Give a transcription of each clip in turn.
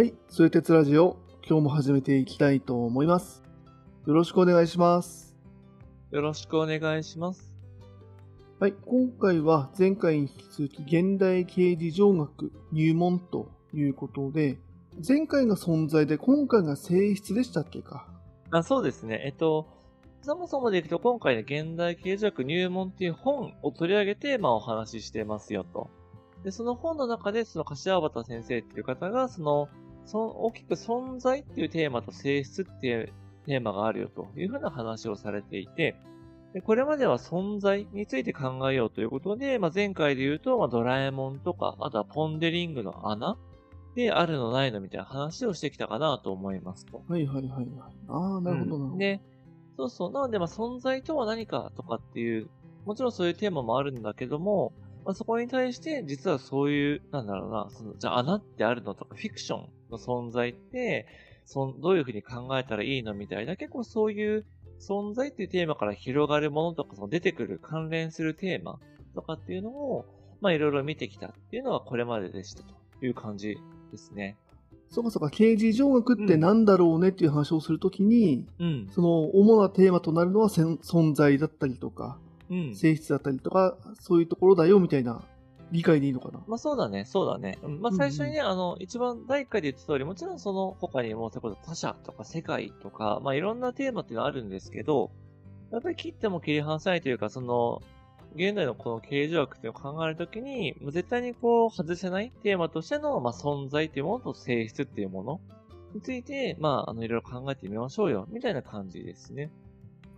はい、それ鉄ラジオ、今日も始めていきたいと思います。よろしくお願いします。よろしくお願いします。はい、今回は前回に引き続き現代系事情学入門ということで、前回が存在で今回が性質でしたっけか？あそうですね。えっと、そもそもでいくと今回の現代経済学入門っていう本を取り上げて、まあお話ししてますよと。で、その本の中で、その柏畑先生っていう方が、その、その大きく存在っていうテーマと性質っていうテーマがあるよというふうな話をされていて、でこれまでは存在について考えようということで、まあ、前回で言うと、まあ、ドラえもんとか、あとはポンデリングの穴であるのないのみたいな話をしてきたかなと思いますと。はいはいはいはい。ああ、なるほどなるほど。で、そうそう。なので、まあ、存在とは何かとかっていう、もちろんそういうテーマもあるんだけども、まあ、そこに対して、実はそういう、なんだろうな、その、じゃあ穴ってあるのとか、フィクションの存在って、そんどういうふうに考えたらいいのみたいな、結構そういう存在っていうテーマから広がるものとか、その出てくる関連するテーマとかっていうのを、まあ、いろいろ見てきたっていうのはこれまででしたという感じですね。そうかそうか、刑事上学ってなんだろうねっていう話をするときに、うん。その主なテーマとなるのは存在だったりとか、うん。性質だったりとか、そういうところだよみたいな理解でいいのかな？まあそうだね、そうだね。うんまあうんうん最初にね、あの、一番第一回で言った通り、もちろんその他にも、それこそ他者とか世界とか、まあいろんなテーマっていうのはあるんですけど、やっぱり切っても切り離さないというか、その、現代のこの形状学っていうのを考えるときに、もう絶対にこう外せないテーマとしての、まあ存在っていうものと性質っていうものについて、まああの、いろいろ考えてみましょうよ、みたいな感じですね。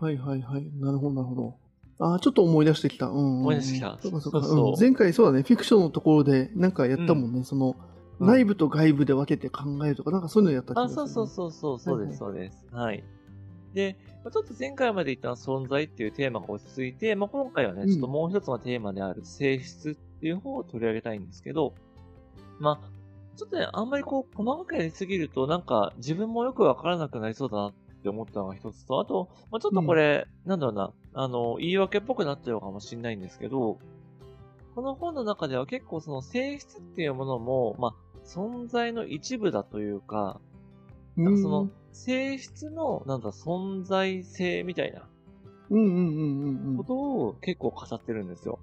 はいはいはい。なるほどなるほど。ああ、ちょっと思い出してきた。うん。うんうん、思い出してきた。そうかそうか。そうそう。うん。前回そうだね、フィクションのところでなんかやったもんね。その、うん内部と外部で分けて考えるとか、なんかそういうのやった気があ、する、そうそうそうそう、そうはいはいです、そうです。はい。で、まあちょっと前回まで言った存在っていうテーマが落ち着いて、まあ、今回はね、うん。ちょっともう一つのテーマである性質っていう方を取り上げたいんですけど、まあ、ちょっとね、あんまりこう、細かくやりすぎると、なんか自分もよくわからなくなりそうだなって思ったのが一つと、あと、まあ、ちょっとこれ、なんだろうな、あの、言い訳っぽくなっちゃうかもしれないんですけど、この本の中では結構その性質っていうものも、まあ、存在の一部だというか、うんなんかその、性質の、なんだ、存在性みたいなうんうんうんうんうん。ことを結構語ってるんですよ。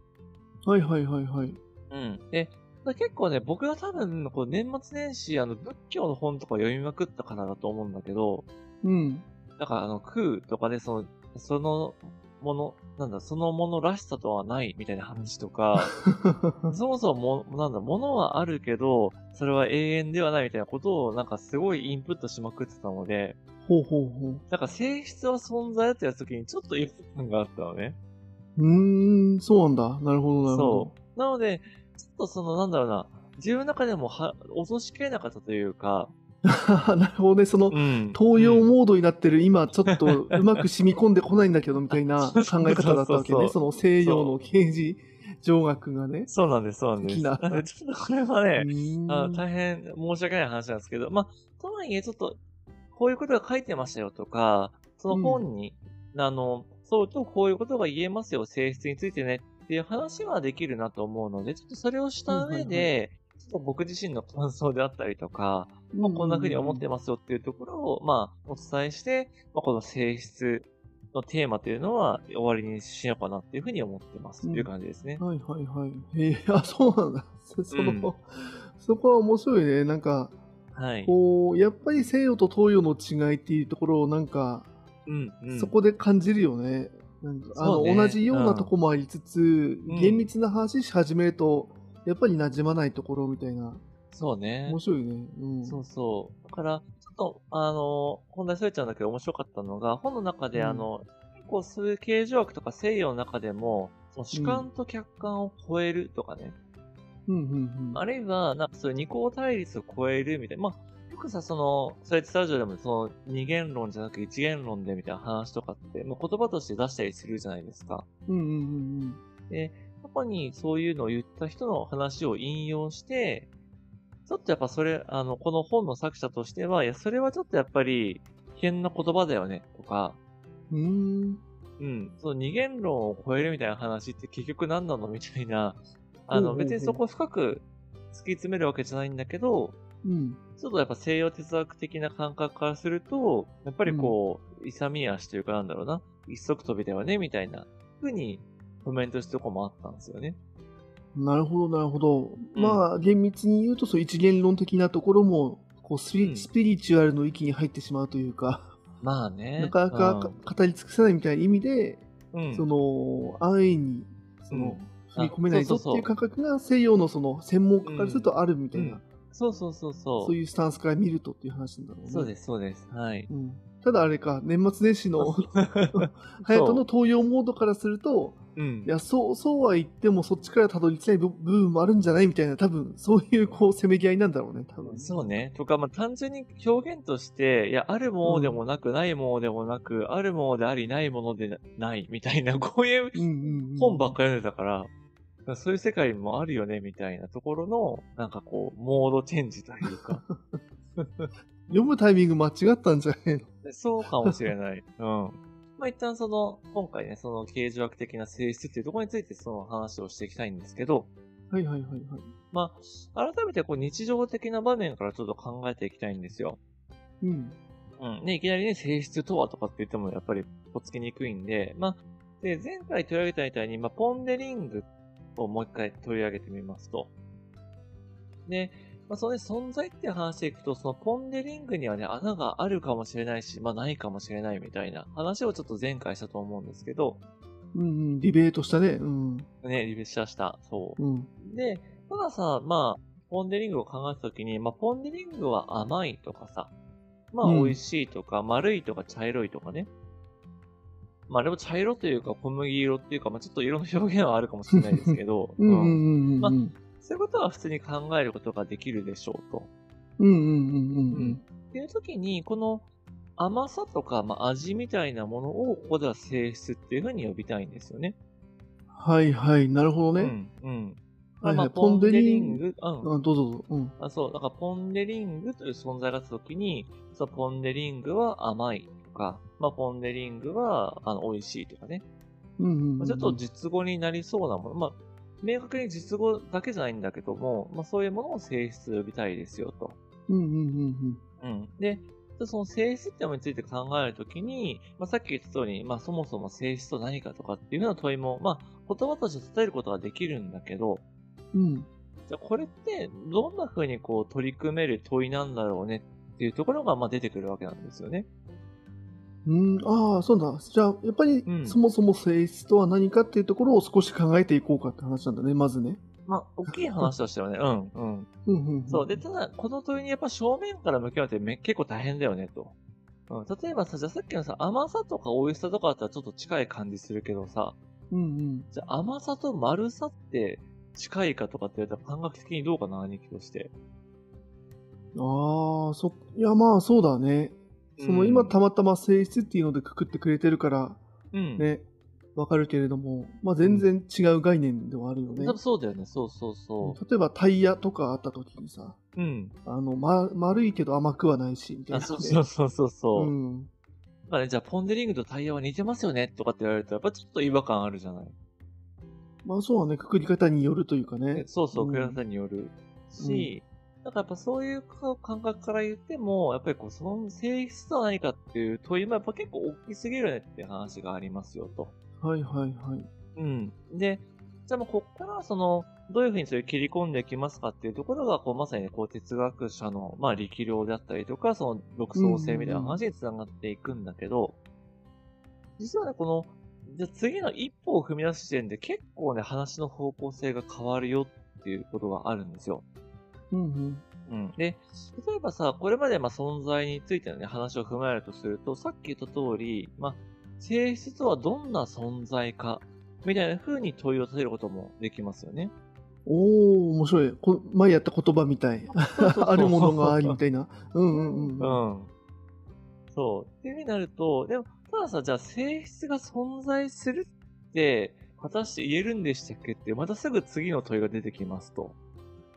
はいはいはいはい。うん。で、結構ね、僕が多分、こう年末年始、あの、仏教の本とか読みまくったからだと思うんだけど、うん。だから、あの、空とかで、その、そのもの、なんだ、そのものらしさとはないみたいな話とか、そもそもも、なんだ、ものはあるけど、それは永遠ではないみたいなことを、なんかすごいインプットしまくってたので、ほうほうほう。なんか性質は存在だってやった時にちょっと違和感があったのね。うーん、そうなんだ。なるほどなるほそう。なので、ちょっとその、なんだろうな、自分の中でもは、落としきれなかったというか、ど。なるほどね。その、ん東洋うんモードになってる今、ちょっと うまく染み込んでこないんだけど、みたいな考え方だったわけね。その西洋の刑事上学がね。そうなんです、そうなんです。ちょっとこれはね、あ大変申し訳ない話なんですけど、まあ、とはいえちょっと、こういうことが書いてましたよとか、その本に、あの、そうとこういうことが言えますよ、性質についてねっていう話はできるなと思うので、ちょっとそれをした上で、僕自身の感想であったりとか、まあ、こんな風に思ってますよっていうところを、まあ、お伝えして、まあ、この性質のテーマというのは終わりにしようかなっていうふうに思ってますという感じですね。はいはいはい。へえ、あ、そうなんだ。そその、うんそこは面白いね。なんか、はい。こう、やっぱり西洋と東洋の違いっていうところをなんか、うん、うん。そこで感じるよね。なんかあのね同じようなとこもありつつ、ん厳密な話し始めると、やっぱり馴染まないところみたいな。そうね面。白いね。うん。そうそう。だから、ちょっと、あの、本題それちゃうんだけど面白かったのが、本の中で、うんあの、結構そういう形状学とか西洋の中でも、その主観と客観を超えるとかね。うんうんうん。あるいは、なんかそういう二項対立を超えるみたいな。まあ、よくさ、その、それスタジオでもその二元論じゃなく一元論でみたいな話とかって、まあ、言葉として出したりするじゃないですか。うんうんうんで、過去にそういうのを言った人の話を引用して、ちょっとやっぱそれ、あの、この本の作者としては、いや、それはちょっとやっぱり、危険な言葉だよね、とか、うん。うーん。うん、その二元論を超えるみたいな話って結局何なのみたいな、あの、別にそこ深く突き詰めるわけじゃないんだけど、うん。ちょっとやっぱ西洋哲学的な感覚からすると、やっぱりこう、勇み足というかなんだろうな、一足飛びだよね、みたいな風にコメントしたとこもあったんですよね。なるほど、なるほど。うんまあ、厳密に言うと、そう一元論的なところも、こうスピうんスピリチュアルの域に入ってしまうというか、まあね。なかなかか語り尽くせないみたいな意味で、うん、その、安易に、その、うん踏み込めないぞっていう感覚が西洋のその専門家からするとあるみたいな、うんそうそうそうそう。そういうスタンスから見るとっていう話なんだろうね。そうです、そうです。はい。うん、ただあれか、年末年始の 隼人の東洋モードからすると、うんい。や、そう、そうは言ってもそっちからたどり着けない部部分もあるんじゃないみたいな、多分、そういうこう、せめぎ合いなんだろうね、多分。そうね。とか、まあ、単純に表現として、いや、あるものでもなく、ないものでもなく、あるものであり、ないものでない、みたいな、こういう本ばっかり読んでたから、そういう世界もあるよね、みたいなところの、なんかこう、モードチェンジというか、読むタイミング間違ったんじゃないの？そうかもしれない。うん。まあ、一旦その、今回ね、その形状学的な性質っていうところについてその話をしていきたいんですけど、はいはいはいはい。まあ、改めてこう日常的な場面からちょっと考えていきたいんですよ。うん。うん。ね、いきなりね、性質とはとかって言ってもやっぱりとっつきにくいんで、まあ、で、前回取り上げたみたいに、まあ、ポンデリングをもう一回取り上げてみますと。で、まあ、そのね、存在っていう話でいくと、そのポンデリングにはね、穴があるかもしれないし、まあ、ないかもしれないみたいな話をちょっと前回したと思うんですけど、うんうん、ディベートしたね。うん。ね、リベッシャーした。そう。うん。で、たださ、まあ、ポンデリングを考えたときに、まあ、ポンデリングは甘いとかさ、まあ、うん美味しいとか、丸いとか茶色いとかね。まあ、あれも茶色というか小麦色っていうか、まあ、ちょっと色の表現はあるかもしれないですけど、うんうんうんうんうん。まそういうことは普通に考えることができるでしょうと。うんうんうんうんうん。っていうときに、この甘さとか、まあ、味みたいなものを、ここでは性質っていうふうに呼びたいんですよね。はいはい、なるほどね。うん。うん。はいはいまあ、ポンデリング、うん。あどうぞどうぞ。うん。あそう、だからポンデリングという存在があったときに、そうポンデリングは甘いとか、まあ、ポンデリングはあの美味しいとかね。うんうんうんうん。まあ、ちょっと実語になりそうなもの、まあ、明確に実語だけじゃないんだけども、まあ、そういうものを性質と呼びたいですよと。うんうんうんうん。で、その性質ってものについて考えるときに、まあ、さっき言った通りに、まあ、そもそも性質と何かとかっていうふうな問いも、まあ、言葉として伝えることはできるんだけど、うん。うん。じゃあこれってどんな風にこう取り組める問いなんだろうねっていうところがまあ出てくるわけなんですよね。うん、ああ、そうだ。じゃあ、やっぱり、うんそもそも性質とは何かっていうところを少し考えていこうかって話なんだね、まずね。まあ、大きい話としてはね、うん、うん。うんうんうん。そう。で、ただ、この問いにやっぱ正面から向き合うってめ結構大変だよね、と。うん、例えばさ、じゃあさっきのさ、甘さとか美味しさとかだったらちょっと近い感じするけどさ、うんうん。じゃあ甘さと丸さって近いかとかって言われたら感覚的にどうかな、兄貴として。ああ、そ、いや、まあ、そうだね。その、うん今、たまたま性質っていうのでくくってくれてるから、うん。ね、わかるけれども、まあ、全然違う概念ではあるよねそうだよね、そうそうそ例えば、タイヤとかあった時にさ、う。うん。あの、ま、丸いけど甘くはないし、みたいあ、な、そうそうそうそうそう。うん。まあね、じゃあ、ポンデリングとタイヤは似てますよねとかって言われると、やっぱちょっと違和感あるじゃない。まあ、そうはね、くくり方によるというかねね。そうそう、うんクラスによるし、だからやっぱそういう感覚から言っても、やっぱりこう、その性質とは何かっていう問いもやっぱ結構大きすぎるねって話がありますよと。はいはいはい。うん。で、じゃあもうこっからその、どういうふうにそれを切り込んでいきますかっていうところが、こうまさにね、こう哲学者の、まあ力量であったりとか、その独創性みたいな話につながっていくんだけど、実はね、この、じゃあ次の一歩を踏み出す時点で結構ね、話の方向性が変わるよっていうことがあるんですよ。うんうん。うん。で、例えばさ、これまでまあ存在についてのね、話を踏まえるとすると、さっき言った通り、まあ、性質とはどんな存在か、みたいな風に問いを立てることもできますよね。おー、面白い。こ前やった言葉みたい。あるものがありみたいな。うんうんうん。うん。そう。っていう風になると、でも、たださ、じゃあ性質が存在するって、果たして言えるんでしたっけって、またすぐ次の問いが出てきますと。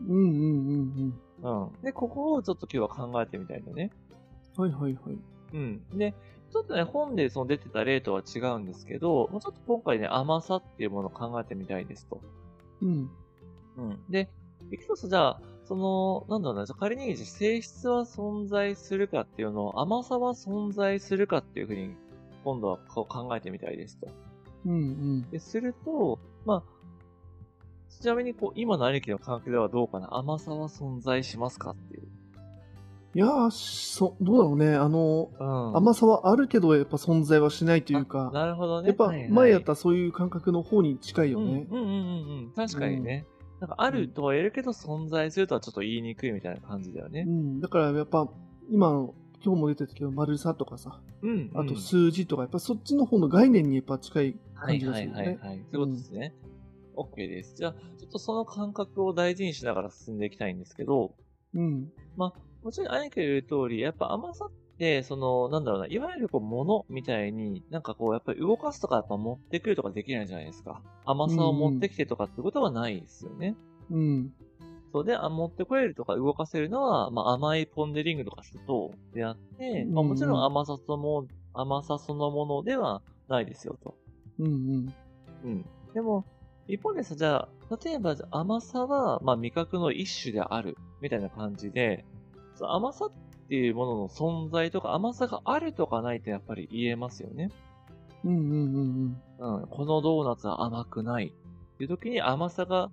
うんうんうんうん。で、ここをちょっと今日は考えてみたいんだね。うん。はいはいはい。うん。で、ちょっとね、本でその出てた例とは違うんですけど、もうちょっと今回ね、甘さっていうものを考えてみたいですと。うん。うん。で、いくとさ、じゃあ、そその、なんだろうな、じゃあ仮に性質は存在するかっていうのを、甘さは存在するかっていうふうに、今度はこう考えてみたいですと。うんうん。で、すると、まあ、ちなみにこう、今の兄貴の感覚ではどうかな？甘さは存在しますかっていう。いやー、そ、どうだろうね。あの、うん。甘さはあるけど、やっぱ存在はしないというか、なるほどね。やっぱはいはい前やったそういう感覚の方に近いよね。うんうんうんうんうん。確かにね。なんかあるとは言えるけど、存在するとはちょっと言いにくいみたいな感じだよねう。ん。だからやっぱ、今の、今日も出てたけど、丸さとかさ、うん、あと数字とか、やっぱそっちの方の概念にやっぱ近いはいはい感じがするよね。はいはい。そういうことですね。OK です。じゃあ、ちょっとその感覚を大事にしながら進んでいきたいんですけど、うん。もちろん、兄貴が言う通り、やっぱ甘さって、その、なんだろうな、いわゆるこう、ものみたいに、なんかこう、やっぱり動かすとかやっぱ持ってくるとかできないじゃないですか。甘さを持ってきてとかってことはないですよね。うん。そうで、あ持ってこれるとか動かせるのは、まあ、甘いポンデリングとかするとであって、まあ、うんうんもちろん甘さそのも、甘さそのものではないですよと。うんうん。うん。でも、一方でさ、じゃあ、例えば甘さは、まあ、味覚の一種である、みたいな感じで、その甘さっていうものの存在とか、甘さがあるとかないってやっぱり言えますよね。うんうんうんうん。このドーナツは甘くない。っていう時に甘さが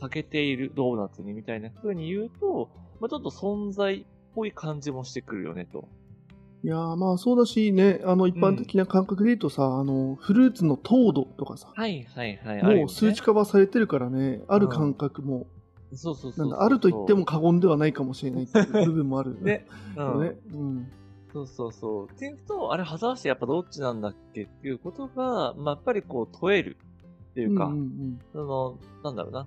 欠けているドーナツにみたいな風に言うと、まあ、ちょっと存在っぽい感じもしてくるよねと。いやーまあそうだしね、あの一般的な感覚で言うとさ、あのフルーツの糖度とかさ、はいはいはい。もう数値化はされてるからね、ある感覚も、そうそうそうあると言っても過言ではないかもしれないっていう部分もあるよね。うん。ね。うん。そうそうそう。っていうと、あれ、果たしてやっぱどっちなんだっけっていうことが、まあ、やっぱりこう問えるっていうか、うんうんその、なんだろうな。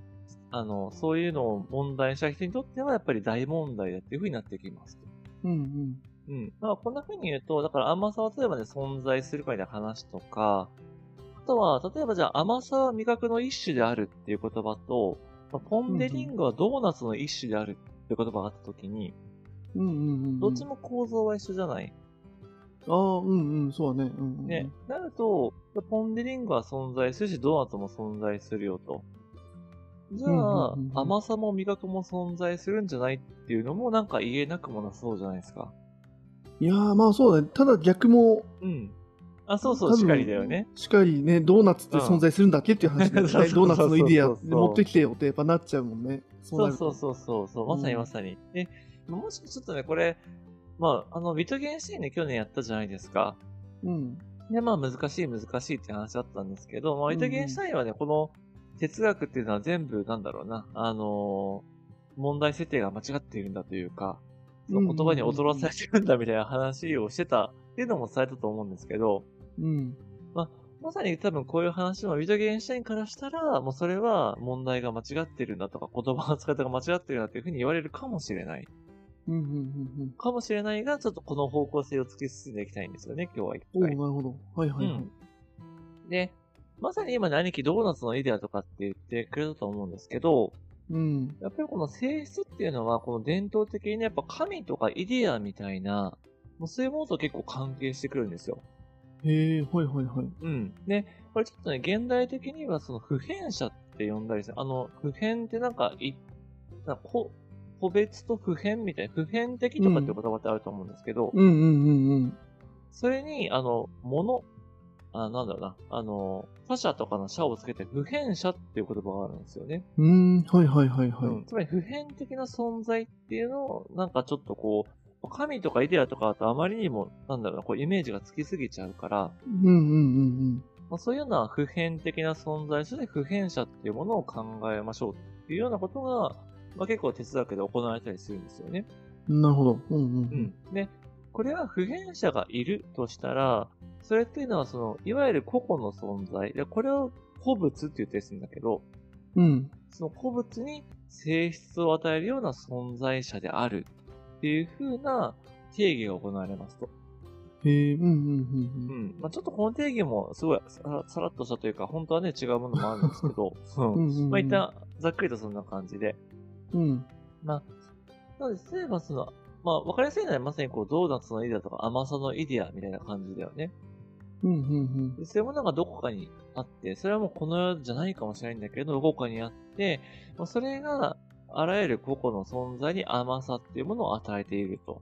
あの、そういうのを問題にした人にとってはやっぱり大問題だっていうふうになってきますと。うん。うんうん。まあ、こんな風に言うと、だから甘さは例えばね、存在するかみたいな話とか、あとは、例えばじゃあ甘さは味覚の一種であるっていう言葉と、まあポンデリングはドーナツの一種であるっていう言葉があったときに、うん。うんうんうん。どっちも構造は一緒じゃない？ああ、うんうん、そうだね。うんうんうん。ね。なると、ポンデリングは存在するし、ドーナツも存在するよと。じゃうんあ甘さも味覚も存在するんじゃないっていうのもなんか言えなくもなそうじゃないですか。いやーまあそうだね。ただ逆も、うん。あ、そうそう、しかりだよね。しっかりね、ドーナツって存在するんだっけっていう話で、う んそうそうそうドーナツのイデアそうそう持ってきてよってやっぱなっちゃうもんね。そうそうそうそうそう、まさにまさに。で、もしちょっとね、これ、まあ、あの、ビトゲンシーンね、去年やったじゃないですか。うん。で、まあ、難しい難しいって話だったんですけど、まあ、ビトゲンシュタインはね、この哲学っていうのは全部、なんだろうな、あのー問題設定が間違っているんだというか、その言葉に踊らされてるんだみたいな話をしてたっていうのもされたと思うんですけど、うん。まさに多分こういう話もビトゲンシュタインからしたら、もうそれは問題が間違ってるんだとか、言葉の使い方が間違ってるんだというふうに言われるかもしれない。うんうんうんかもしれないが、ちょっとこの方向性を突き進んでいきたいんですよね、今日は一うん。お。なるほど。はいはいはい。で、まさに今ね、兄貴ドーナツのイデアとかって言ってくれたと思うんですけど、うん。やっぱりこの性質っていうのは、この伝統的にね、やっぱ神とかイデアみたいな、もうそういうものと結構関係してくるんですよ。へえ、はいはいはい。うん。で、これちょっとね、現代的にはその普遍者って呼んだりする。あの、普遍ってなんか、い、なんか個、個別と普遍みたいな、普遍的とかって言葉ってあると思うんですけど、うんうんうんうん。それに、あの、もの、あ、なんだろうな、あの、他者とかの者をつけて普遍者っていう言葉があるんですよね。うーん、はいはいはいはい。うんつまり普遍的な存在っていうのを、なんかちょっとこう、神とかイデアとかだとあまりにも、なんだろうな、こうイメージがつきすぎちゃうから、うんうんうんまあ、そういうような普遍的な存在として普遍者っていうものを考えましょうっていうようなことが、まあ、結構哲学で行われたりするんですよね。うん。なるほど。うんうんうん。で、これは普遍者がいるとしたら、それっていうのはその、いわゆる個々の存在。で、これを個物って言ったりするんだけど、うん。うん。その個物に性質を与えるような存在者であるっていう風な定義が行われますと。へえ、うんうんうんうん。まあちょっとこの定義もすごいささらっとしたというか、本当はね、違うものもあるんですけど、うんうんうんうんまあ一旦、ざっくりとそんな感じで。うん。うん。まあ、なので、例えばその、まあ、わかりやすいのはまさにこう、ドーナツのイデアとか甘さのイデアみたいな感じだよね。うんうんういうものがどこかにあって、それはもうこの世じゃないかもしれないんだけど、どこかにあって、まあ、それが、あらゆる個々の存在に甘さっていうものを与えていると。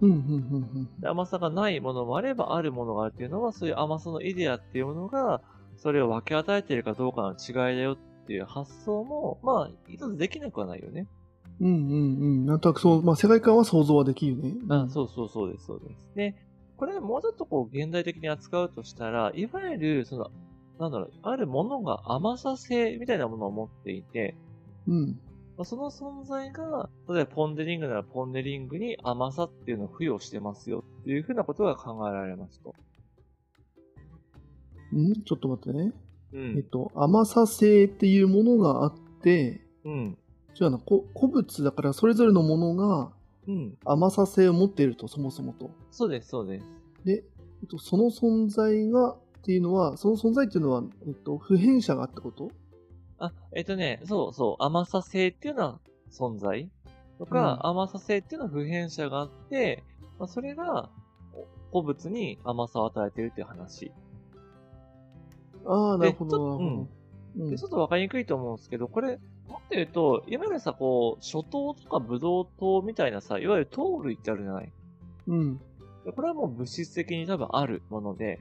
うん、うん、うん、で甘さがないものもあればあるものがあるっていうのは、そういう甘さのイデアっていうものが、それを分け与えているかどうかの違いだよっていう発想も、まあ、一つできなくはないよね。うん。うん、うん、うん。なんとなくそう、まあ、世界観は想像はできるね。あそうそうそうです、そうです。で、これもうちょっとこう現代的に扱うとしたら、いわゆる、その、なんだろう、あるものが甘さ性みたいなものを持っていて、うん。まあその存在が、例えばポンデリングならポンデリングに甘さっていうのを付与してますよっていうふうなことが考えられますと。うん？ちょっと待ってね。うえっん。と、甘さ性っていうものがあって、うん。違うな、こ古物だからそれぞれのものがうん。甘さ性を持っていると、そもそもと。そうです、そうです。で、えっと、その存在がっていうのは、その存在っていうのは、えっと、普遍者がってこと？あ、えっとね、そうそう、甘さ性っていうのは存在とか、甘さ性っていうのは普遍者があって、まあ、それがお古物に甘さを与えているっていう話。ああ、なるほど、なるほでど。うんで、ちょっとわかりにくいと思うんですけど、これ、もっと言うと、いわゆるさ、こう、初糖とかブドウ糖みたいなさ、いわゆる糖類ってあるじゃない？うん。でこれはもう物質的に多分あるもので、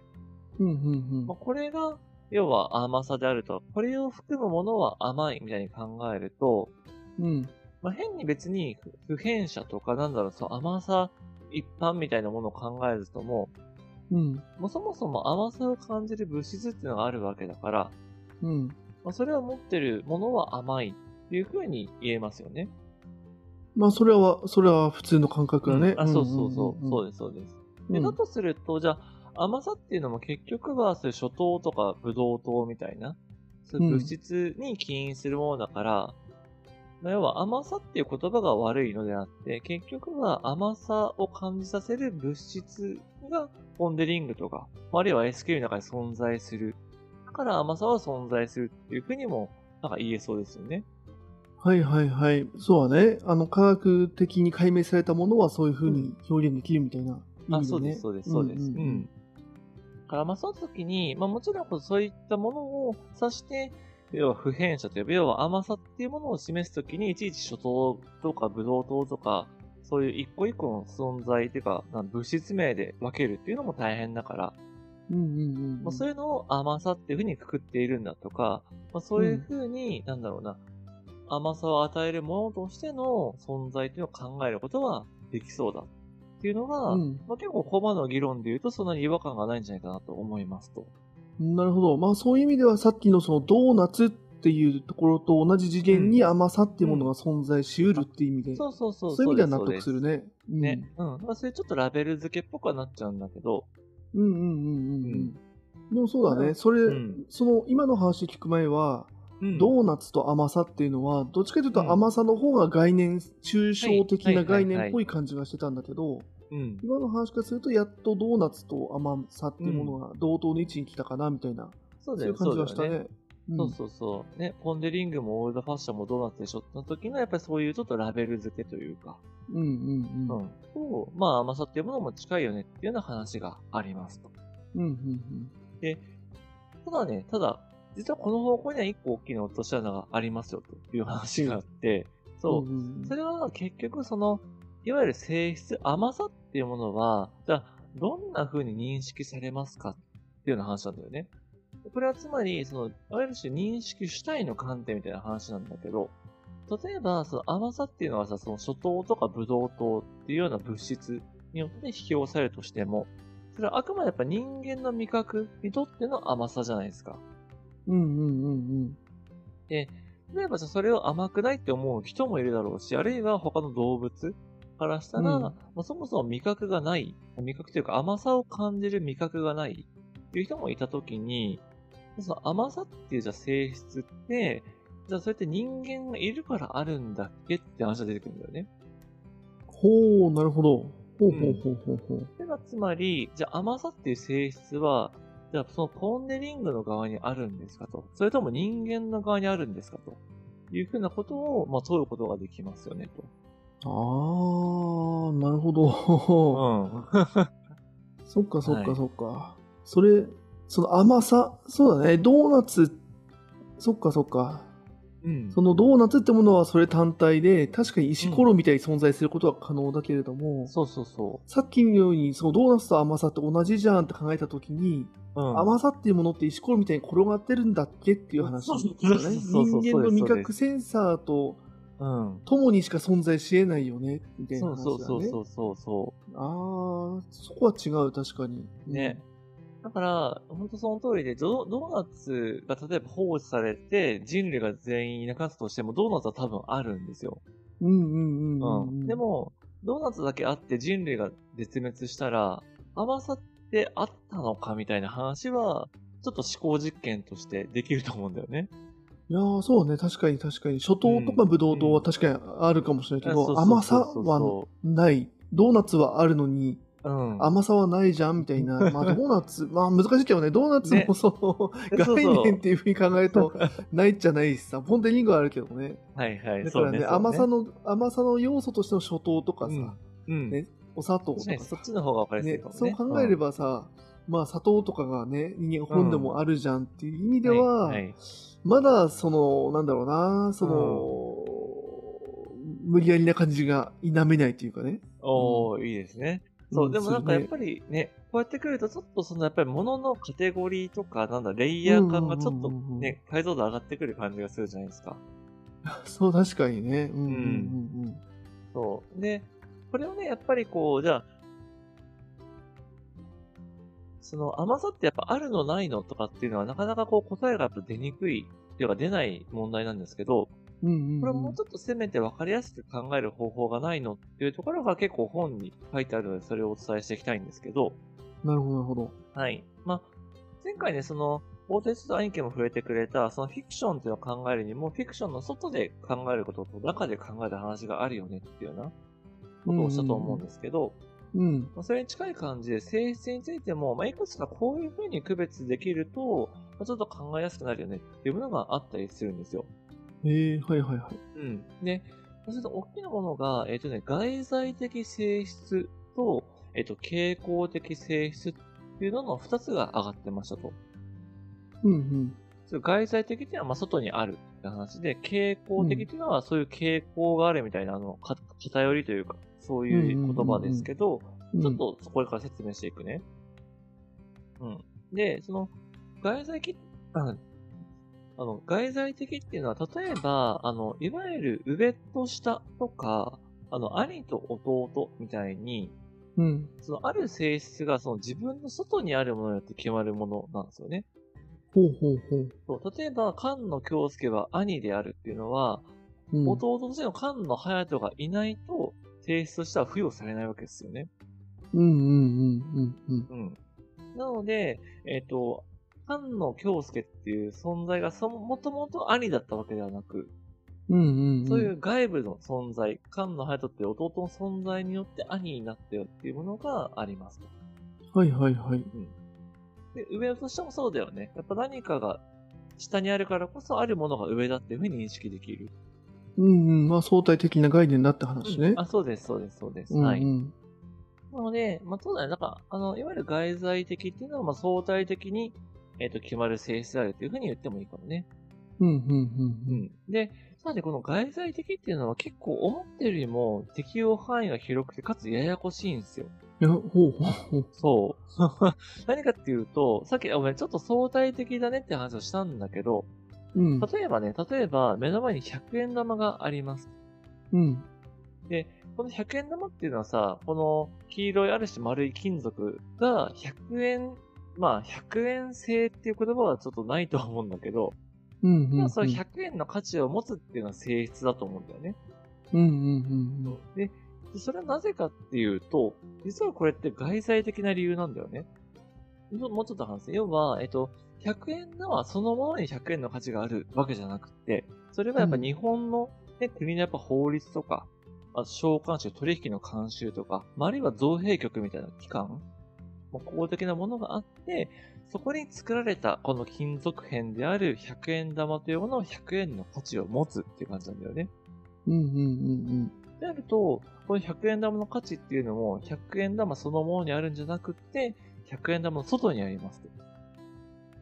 うん、うん、まあ、これが、要は甘さであると。これを含むものは甘いみたいに考えると、うん。うん。まあ、変に別に不不変者とかなんだろう、そう甘さ一般みたいなものを考えずとも、うん。もうそもそも甘さを感じる物質っていうのがあるわけだから、うん。まあ、それを持ってるものは甘いっていうふうに言えますよね。まあ、それは、それは普通の感覚だね。うんあ、そうそうそう。そうでです、そうです。すで、だとすると、じゃあ、甘さっていうのも結局は、そういう初糖とかブドウ糖みたいな、そういう物質に起因するものだから、要は甘さっていう言葉が悪いのであって、結局は甘さを感じさせる物質がポンデリングとか、あるいは SQ の中に存在する。だから甘さは存在するっていうふうにも、なんか言えそうですよね。はいはいはい。そうだね。あの、科学的に解明されたものはそういうふうに表現できるみたいな意あ、味でね。そうです、そうです、そうです。うんん。んんだからまあその時に、まあもちろんそういったものを指して、要は普遍者というか、要は甘さっていうものを示すときに、いちいち初糖とかブドウ糖とか、そういう一個一個の存在っていうか、なん物質名で分けるっていうのも大変だから、うんうんうん。まあ、そういうのを甘さっていうふうにくくっているんだとか、まあ、そういうふうに、なんだろうな、甘さを与えるものとしての存在っていうのを考えることはできそうだっていうのが、うんまあ、結構コマの議論で言うとそんなに違和感がないんじゃないかなと思いますと。なるほど。まあそういう意味ではさっきのそのドーナツっていうところと同じ次元に甘さっていうものが存在しうるっていう意味で、そうそうそう。そういう意味では納得そうでするね。うんね。うん。まあ、それちょっとラベル付けっぽくはなっちゃうんだけど、うんうんうんうんうん。でもそうだね。それ、うんその今の話聞く前は、うんドーナツと甘さっていうのは、どっちかというとうん甘さの方が概念、抽象的な概念っぽい感じがしてたんだけど、うん。今の話からすると、やっとドーナツと甘さっていうものが同等の位置に来たかな、みたいな、そういう感じがしたね。うんそうそうそう。ね、ポンデリングもオールドファッションもドーナツでしょの時のやっぱりそういうちょっとラベル付けというか、うんうんうん。うん。と、まあ甘さっていうものも近いよねっていうような話がありますと。うんうんただね、ただ、実はこの方向には一個大きな落とし穴がありますよという話があって、うん。そう。んんそれは結局その、いわゆる性質、甘さっていうものは、じゃあ、どんな風に認識されますかっていうような話なんだよね。これはつまり、その、いわゆる種認識主体の観点みたいな話なんだけど、例えば、その甘さっていうのはさ、その初糖とかブドウ糖っていうような物質によって引き寄せるとしても、それはあくまでやっぱ人間の味覚にとっての甘さじゃないですか。うんうんうんで、例えばそれを甘くないって思う人もいるだろうし、あるいは他の動物からしたら、うん。まあ、そもそも味覚がない、味覚というか甘さを感じる味覚がないっていう人もいたときに、その甘さっていうじゃあ性質って、じゃあそれって人間がいるからあるんだっけって話が出てくるんだよね。ほう、なるほど。ほうほうほうほうほう。それがつまり、じゃあ甘さっていう性質は、じゃあそのポンデリングの側にあるんですかと。それとも人間の側にあるんですかと。いうふうなことを、まあ、問うことができますよね、と。あー、なるほど。うん。そっかそっはいかそっか。それ、その甘さ、そうだね。ドーナツ、そっかそっか。うん。そのドーナツってものはそれ単体で、確かに石ころみたいに存在することは可能だけれども、そうそうそさっきのように、そのドーナツと甘さって同じじゃんって考えたときに、う。うん。甘さっていうものって石ころみたいに転がってるんだっけっていう話ですよね。人間の味覚センサーとうん。共にしか存在し得ないよね、みたいな話だね。そうそうそうそうそうそああ、そこは違う、確かに。う。ね。だから、本当その通りで、ドドーナツが例えば放置されて、人類が全員いなかったとしても、ドーナツは多分あるんですよ。うんうんうんうん、うん。で、も、ドーナツだけあって人類が絶滅したら、甘さってあったのかみたいな話は、ちょっと思考実験としてできると思うんだよね。いやーそうね、確かに確かに。初糖とかブドウ糖は確かにあるかもしれないけど、そうそうそう甘さはそない。ドーナツはあるのに、ううん。甘さはないじゃんみたいな。まあ、ドーナツ、まあ難しいけどね、ドーナツねも そうそう概念っていうふうに考えると、ないっちゃないしさ、ポン・デ・リングはあるけどね。はいはい。だからね、そう甘さの、の、甘さの要素としての初糖とかさ、うん。ねお砂糖とね、かさそっ、ちの方が分かりやすいねかもね。そう考えればさ、まあ砂糖とかがね、日本でもあるじゃんっていう意味でうん、は、はいはいまだその、なんだろうな、その、無理やりな感じが否めないっていうかね。おー、いいですね。そう、うんでもなんかやっぱりね、こうやってくると、ちょっとそのやっぱり物のカテゴリーとか、なんだ、レイヤー感がちょっとうんうんうんうんね、解像度上がってくる感じがするじゃないですか。そう、確かにね。うんうんうんそう。で、これをね、やっぱりこう、じゃあ、その甘さってやっぱあるのないのとかっていうのはなかなかこう答えがやっぱ出にくい、っていうか出ない問題なんですけど、うん。うんうんうんこれもうちょっとせめて分かりやすく考える方法がないのっていうところが結構本に書いてあるので、それをお伝えしていきたいんですけど、なるほど、なるほど。はい。まあ、前回ね、その、大手と兄貴も触れてくれた、そのフィクションっていうのを考えるにも、フィクションの外で考えることと中で考える話があるよねっていうようなことをしたと思うんですけど、うん。まあ、それに近い感じで性質についても、まあ、いくつかこういうふうに区別できると、まあ、ちょっと考えやすくなるよねっていうものがあったりするんですよ。ええはいはいはい。うん。で、そうすると大きなものが、えっ、とね、外在的性質と、えっ、と、傾向的性質っていうのの二つが上がってましたと。うんうん。外在的っていうのはまあ外にあるって話で、傾向的っていうのはそういう傾向があるみたいな、あの、か偏りというか、そういう言葉ですけど、うんちょっとこれから説明していくね。うん。で、その、外在的、ああの、外在的っていうのは、例えば、あの、いわゆる上と下とか、あの、兄と弟みたいに、うん。その、ある性質が、その自分の外にあるものによって決まるものなんですよね。ほうほうほう。そう例えば、菅野京介は兄であるっていうのは、うん、弟としての菅野隼人がいないと、性質としては付与されないわけですよね。うんうんうんうんうん。うん。なので、えっ、と、菅野京介っていう存在がそも、もともと兄だったわけではなく、うんうんうん。そういう外部の存在、菅野隼人っていう弟の存在によって兄になったよっていうものがありますと。はいはいはい。で、上としてもそうだよね。やっぱ何かが下にあるからこそあるものが上だっていうふうに認識できる。うんうん。まあ相対的な概念だって話ね。あ、そうです、そうです、そうです。うんうん。はい。なので、まあ、そうだね。なんか、あの、いわゆる外在的っていうのは、まあ、相対的に、えっ、と、決まる性質であるというふうに言ってもいいかもね。うんうんうんうん。で、さらにこの外在的っていうのは結構思ってるよりも適用範囲が広くて、かつややこしいんですよ。いや、ほうほうほう。そう。何かっていうと、さっき、ごめん、ちょっと相対的だねって話をしたんだけど、うん。例えばね、例えば目の前に100円玉があります。うん。で、この100円玉っていうのはさ、この黄色いある種丸い金属が100円、まあ100円製っていう言葉はちょっとないと思うんだけど、うんうんうん。まあその100円の価値を持つっていうのは性質だと思うんだよね。うんうんうんで、でそれはなぜかっていうと、実はこれって外在的な理由なんだよね。ももうちょっと話す。要は、えっと、100円玉そのものに100円の価値があるわけじゃなくて、それはやっぱ日本の、ね国のやっぱ法律とか、あと商慣習、取引の慣習とか、まああるいは造幣局みたいな機関、もう公的なものがあって、そこに作られたこの金属片である100円玉というものを100円の価値を持つっていう感じなんだよね。うん。うんうんうんであると、この100円玉の価値っていうのも、100円玉そのものにあるんじゃなくって、100円玉の外にありますと。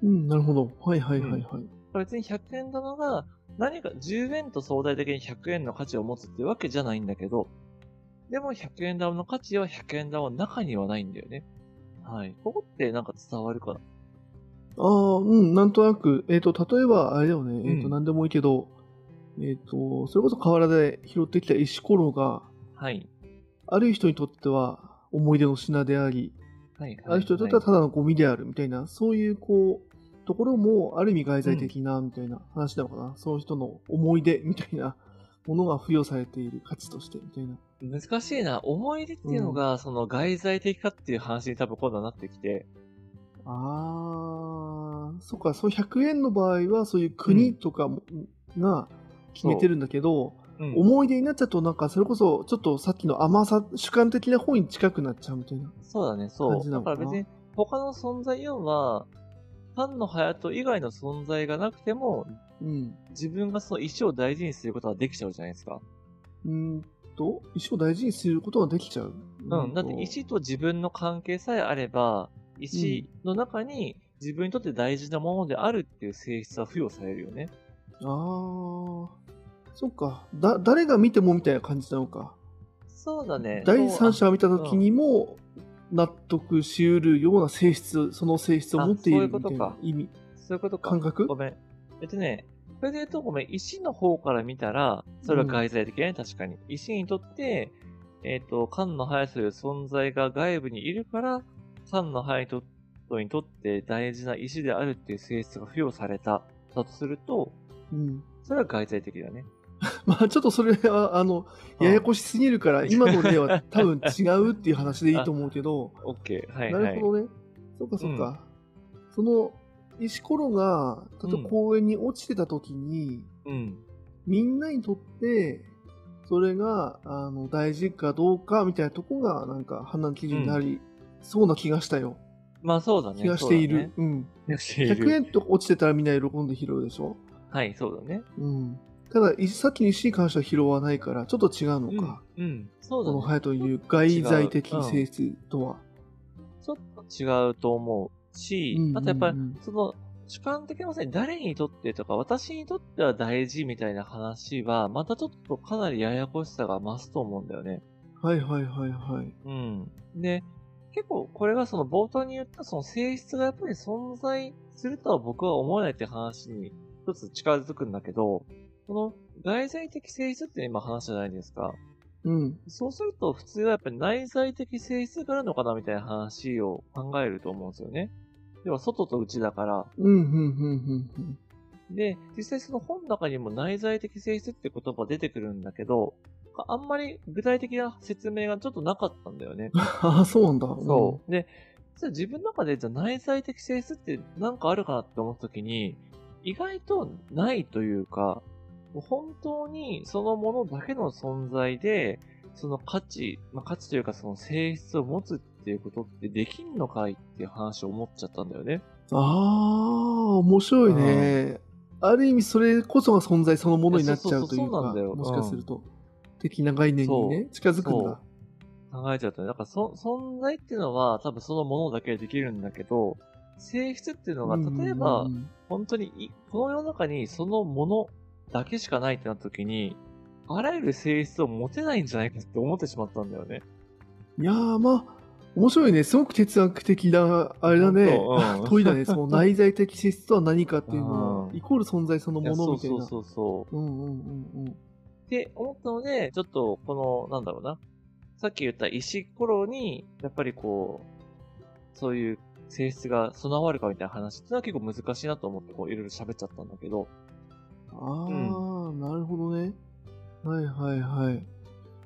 うん。うん、なるほど。はいはいはいはい。別に100円玉が何か10円と相対的に100円の価値を持つってわけじゃないんだけど、でも100円玉の価値は100円玉の中にはないんだよね。はい。ここってなんか伝わるかな？ああ、うん、なんとなく。えっ、と、例えば、あれだよね。えっ、と、うんなんでもいいけど、えっ、と、それこそ河原で拾ってきた石ころが、はい。ある人にとっては思い出の品であり、はい。ある人にとってはただのゴミであるみたいな、そういうこう、ところもある意味外在的なみたいな話なのかな。その人の思い出みたいなものが付与されている価値としてみたいな。難しいな。思い出っていうのが、その外在的かっていう話に多分今度はなってきて、ああ、そっか、そう100円の場合はそういう国とかも、が決めてるんだけど、うん思い出になっちゃうとなんかそれこそちょっとさっきの甘さ主観的な方に近くなっちゃうみたいな。そうだね、そう。だから別に、他の存在要は、パンの隼人以外の存在がなくても、うん。自分がその石を大事にすることができちゃうじゃないですか。うーんと、石を大事にすることができちゃう。うん。だって石と自分の関係さえあれば、石の中に自分にとって大事なものであるっていう性質は付与されるよね。ああ、そっか。だ、誰が見てもみたいな感じなのか。そうだね。第三者そうが見た時にも納得しうるような性質、その性質を持っているみたいことかな意味、あそういうことか。感覚？ごめん。えっとね、それで言うとごめん、石の方から見たら、それは外在的だね、確かに。石にとって、えっ、と、菅野隼人という存在が外部にいるから、菅野隼人にとって大事な石であるっていう性質が付与された。だとすると、うん。それは外在的だね。まあちょっとそれは、あの、うんややこしすぎるから、今の例は多分違うっていう話でいいと思うけど、オッケー。はいなはい。るほどね。そっかそっか。その石ころが、例えば公園に落ちてた時に、うん。みんなにとって、それがあの大事かどうかみたいなとこが、なんか判断基準になり、そうな気がしたよ。まあそうだね。気がしている。そううん。だね。気がしている100円とか落ちてたらみんな喜んで拾うでしょ？はい、そうだね。うん。ただ、石さっきの石に関しては拾わないから、ちょっと違うのか。うん。うん。そうだね。この隼という外在的性質とは。ちょっと違うと思うし、あとやっぱり、その、主観的なさに誰にとってとか、私にとっては大事みたいな話は、またちょっとかなりややこしさが増すと思うんだよね。はいはいはいはい。うん。で、結構これがその冒頭に言ったその性質がやっぱり存在するとは僕は思えないって話に一つ近づくんだけど、この外在的性質って今話じゃないですか。うん。そうすると普通はやっぱり内在的性質があるのかなみたいな話を考えると思うんですよね。要は外と内だから。うん、うん、うん、うん。で、実際その本の中にも内在的性質って言葉出てくるんだけど、あんまり具体的な説明がちょっとなかったんだよね。ああ、そうなんだ。そう。で、じゃあ自分の中でじゃあ内在的性質ってなんかあるかなって思った時に、意外とないというか、本当にそのものだけの存在で、その価値、まあ、価値というかその性質を持つっていうことってできんのかいっていう話を思っちゃったんだよね。ああ、面白いね。ある意味それこそが存在そのものになっちゃうといそうか、んだよもしかすると、的な概念にね、近づくんだ。考えちゃうとね。だからそ、存在っていうのは多分そのものだけでできるんだけど、性質っていうのが、例えば、本当にい、この世の中にそのものだけしかないってなった時に、あらゆる性質を持てないんじゃないかって思ってしまったんだよね。いやー、まあ、面白いね。すごく哲学的な、あれだね。問いだね。その内在的資質とは何かっていうのはう、んイコール存在そのものみたいな。そうそうそうそう。うんうんうんうん。って思ったので、ちょっとこの、なんだろうな。さっき言った石ころに、やっぱりこう、そういう性質が備わるかみたいな話っていうのは結構難しいなと思って、こういろいろ喋っちゃったんだけど。ああ、なるほどね。はいはいはい。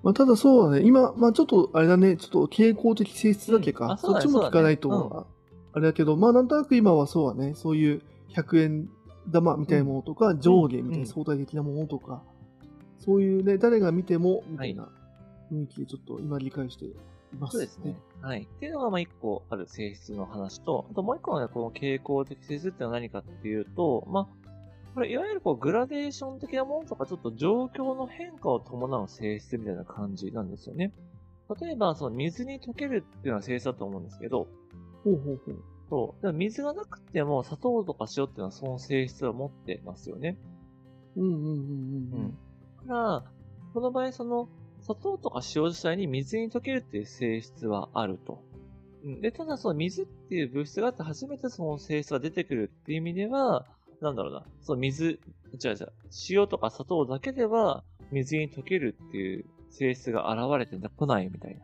まあ、ただそうだね。今、まあちょっとあれだね。ちょっと傾向的性質だけか。うんあそねそっちも聞かないと、そうだねあれだけど、まあなんとなく今はそうだね。そういう100円玉みたいなものとか、上下みたいうんな相対的なものとか、そういうね、誰が見ても、みたいな雰囲気でちょっと今理解しています。そうですね。。はい。っていうのが、まあ、一個ある性質の話と、あともう一個はね、この傾向的性質ってのは何かっていうと、まあ、これ、いわゆるこう、グラデーション的なものとか、ちょっと状況の変化を伴う性質みたいな感じなんですよね。例えば、その水に溶けるっていうのは性質だと思うんですけど、ほうほうほう。そう。でも水がなくても砂糖とか塩っていうのはその性質を持ってますよね。うんうんうんうんううんん。だから、この場合、その、砂糖とか塩自体に水に溶けるっていう性質はあると。うんで、ただその水っていう物質があって初めてその性質が出てくるっていう意味では、なんだろうな、その水、じゃあじゃあ塩とか砂糖だけでは水に溶けるっていう性質が現れてこないみたいな。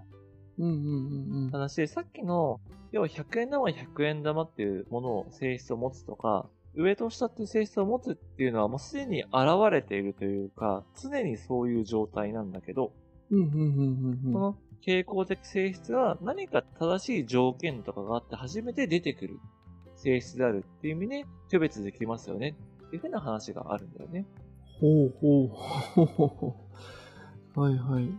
うんうんうんうん。話で、さっきの、要は100円玉は100円玉っていうものを性質を持つとか、上と下っていう性質を持つっていうのはもうすでに現れているというか、常にそういう状態なんだけど、うんうんうんうんうん。この傾向的性質は何か正しい条件とかがあって初めて出てくる性質であるっていう意味で区別できますよねっていうふうな話があるんだよね。ほうほうほうほう。はいはい。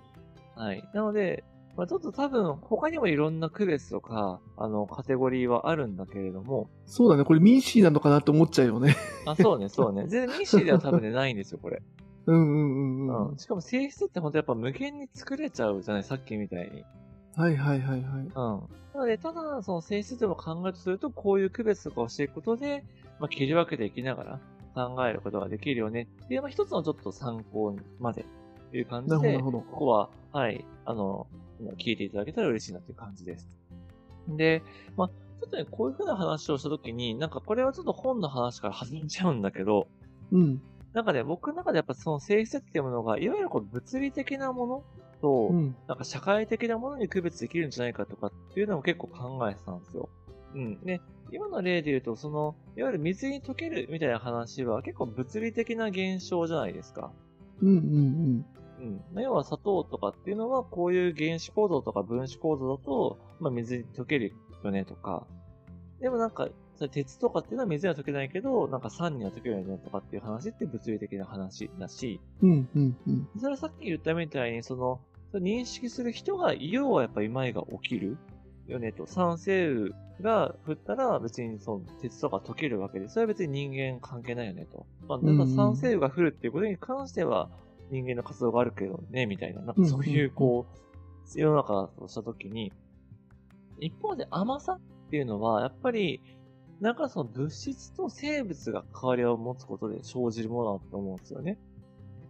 はい。なので、まあ、ちょっと多分他にもいろんな区別とか、あの、カテゴリーはあるんだけれども、そうだね。これミーシーなのかなって思っちゃうよね。あ、そうね、そうね。全然ミッシーでは多分ね、ないんですよ、これ。うんうんうんうん。うん。しかも性質って本当やっぱ無限に作れちゃうじゃない、さっきみたいに。はいはいはいはい。うん。なので、ただ、その性質でも考えるとすると、こういう区別とかをしていくことで、まあ、切り分けていきながら考えることができるよねっていう、まあ、一つのちょっと参考までという感じで、ここは、はい、あの、聞いていただけたら嬉しいなという感じです。で、まあ、ちょっとね、こういうふうな話をしたときに、なんかこれはちょっと本の話から外れちゃうんだけど、うん。なんかね、僕の中でやっぱその性質っていうものが、いわゆるこう物理的なものと、うん。なんか社会的なものに区別できるんじゃないかとかっていうのも結構考えてたんですよ。うん。で、今の例で言うと、その、いわゆる水に溶けるみたいな話は結構物理的な現象じゃないですか。うんうんうん。まあ要は砂糖とかっていうのは、こういう原子構造とか分子構造だと、まあ水に溶けるよねとか。でもなんか、それ鉄とかっていうのは水には溶けないけど、なんか酸には溶けるよねとかっていう話って物理的な話だし、うん。うんうんうん。それはさっき言ったみたいに、その、それ認識する人が、要はやっぱ今井が起きるよねと。酸性雨が降ったら別にその鉄とか溶けるわけで、それは別に人間関係ないよねと。まあ、なんか酸性雨が降るっていうことに関しては人間の活動があるけどね、みたいな。なんかそういうこう、世の中としたときに、一方で甘さっていうのは、やっぱり、なんかその物質と生物が関わりを持つことで生じるものだと思うんですよね。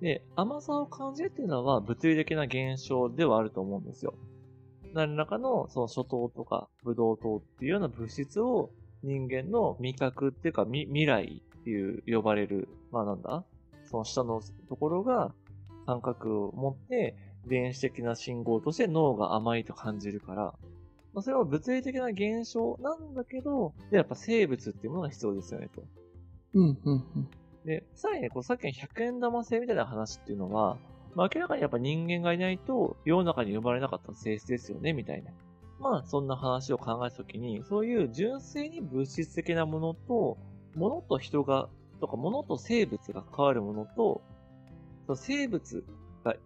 で、甘さを感じるっていうのは物理的な現象ではあると思うんですよ。何らかのその初糖とかブドウ糖っていうような物質を人間の味覚っていうか未来っていう呼ばれる、まあなんだその下のところが感覚を持って電子的な信号として脳が甘いと感じるから、まあ、それは物理的な現象なんだけど、でやっぱ生物っていうものが必要ですよねと。うんうんうん。で、さらにね、こうさっきの100円玉製みたいな話っていうのは、まあ、明らかにやっぱ人間がいないと世の中に生まれなかった性質ですよね、みたいな。まあ、そんな話を考えたときに、そういう純粋に物質的なものと、ものと人が、とか、ものと生物が関わるものと、その生物が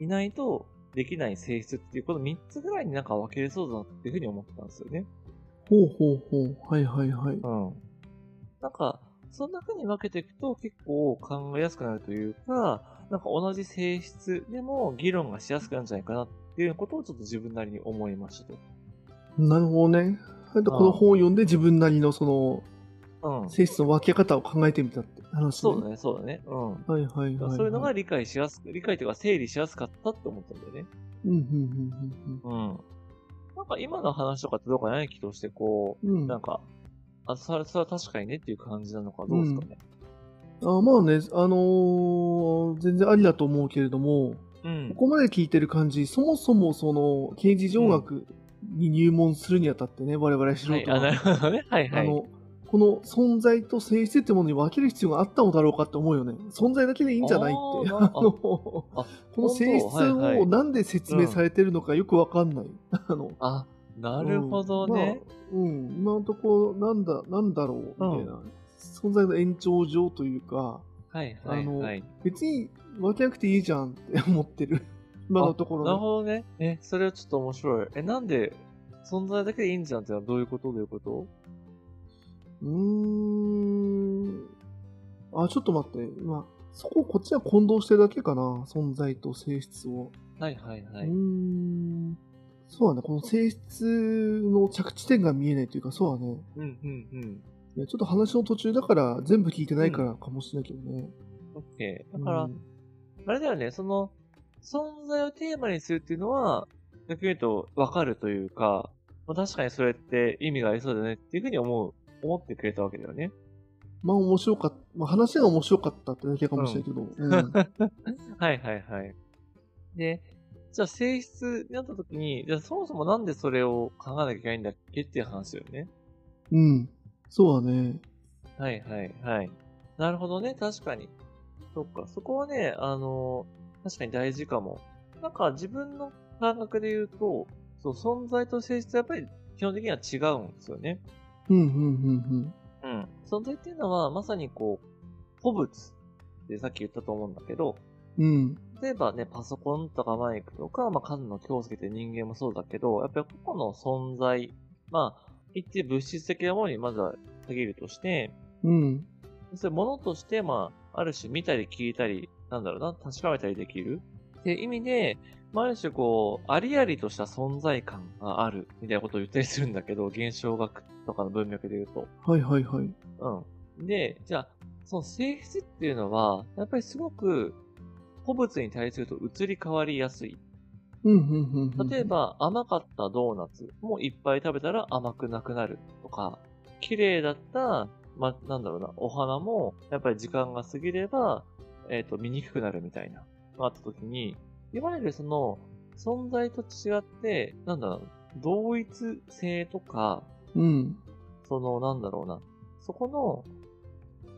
いないとできない性質っていう、この3つぐらいになんか分けれそうだなっていうふうに思ったんですよね。ほうほうほう。はいはいはい。うん。なんか、そんな風に分けていくと結構考えやすくなるというか、なんか同じ性質でも議論がしやすくなるんじゃないかなっていうことをちょっと自分なりに思いましたと。なるほどね。この本を読んで自分なりのそのうん。性質の分け方を考えてみたって話そうだね、そうだね。うん。はいはいはい、はい。そういうのが理解しやすく、理解というか整理しやすかったって思ったんだよね。うんうんうんうん。なんか今の話とかってどうかない気としてこうんうん。うう、んなんか、あ、それ、それは確かにねっていう感じなのかどうですかね。あまあね、あのー全然ありだと思うけれども、うん。ここまで聞いてる感じ、そもそもその刑事上学に入門するにあたってね、我々素はい、あ、人は、なるほどね。はいはい。あの、この存在と性質ってものに分ける必要があったのだろうかって思うよね。存在だけでいいんじゃないって。こあの性質をなんで説明されてるのかよくわかんない。あのあ、なるほどね。うん、まあうん、今のところ、なんだ、なんだろう、みたいな。存在の延長上というか、はいはいはい。別に分けなくていいじゃんって思ってる。今のところなるね。ほどね。え、それはちょっと面白い。え、なんで、存在だけでいいんじゃんってのはどういうこと？どういうこと？うーん。あ、ちょっと待って。今、そこ、こっちは混同してるだけかな。存在と性質を。はいはいはい。うーん。そうだね。この性質の着地点が見えないというか、そうだね。うんうんうん。いやちょっと話の途中だから、全部聞いてないからかもしれないけどね。オッケー。だから、うんあれだよね、その、存在をテーマにするっていうのは、逆に言うと分かるというか、まあ、確かにそれって意味がありそうだねっていうふうに思う、思ってくれたわけだよね。まあ面白かった。まあ話が面白かったってだけかもしれないけど。うん。はいはいはい。で、じゃあ性質になった時に、じゃあそもそもなんでそれを考えなきゃいけないんだっけっていう話だよね。うん。そうだね。はいはいはい。なるほどね、確かに。そっか、そこはね、あの、確かに大事かも。なんか自分の感覚で言うと、そう、存在と性質はやっぱり基本的には違うんですよね。うん、うん、うん、うん。存在っていうのはまさにこう、古物ってさっき言ったと思うんだけど、うん。うん。例えばね、パソコンとかマイクとか、まあ、数の京介って人間もそうだけど、やっぱり個々の存在、まあ、一定物質的なものにまずは限るとして、うん。それ物として、まあ、ある種見たり聞いたり、なんだろうな、確かめたりできるっていう意味で、まあ、ある種こう、ありありとした存在感がある、みたいなことを言ったりするんだけど、現象学とかの文脈で言うと。はいはいはい。うん。で、じゃあ、その性質っていうのは、やっぱりすごく、古物に対すると移り変わりやすい。うん、うん、うん。例え、ば、甘かったドーナツもいっぱい食べたら甘くなくなるとか、綺麗だった、ま、なんだろうな、お花も、やっぱり時間が過ぎれば、えっ、と、見にくくなるみたいな、があった時に、いわゆるその、存在と違って、なんだろう、同一性とか、うん。その、なんだろうな、そこの、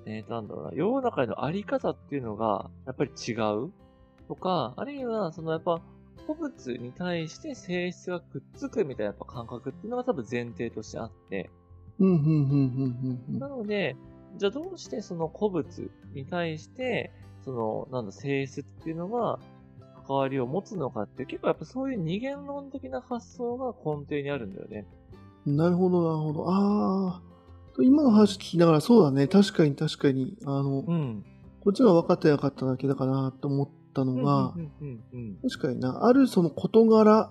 えーと、なんだろうな、世の中でのあり方っていうのが、やっぱり違う？とか、あるいは、そのやっぱ、古物に対して性質がくっつくみたいなやっぱ感覚っていうのが多分前提としてあって、うん、うん、うん、うん、うんなので、じゃあどうしてその古物に対して、その、なんだ、性質っていうのが、関わりを持つのかって結構やっぱそういう二元論的な発想が根底にあるんだよね。うん。なるほど、なるほど。ああ。今の話聞きながら、そうだね。確かに確かに。あの、うん。こっちが分かってなかっただけだかなと思ったのが、確かにな、あるその事柄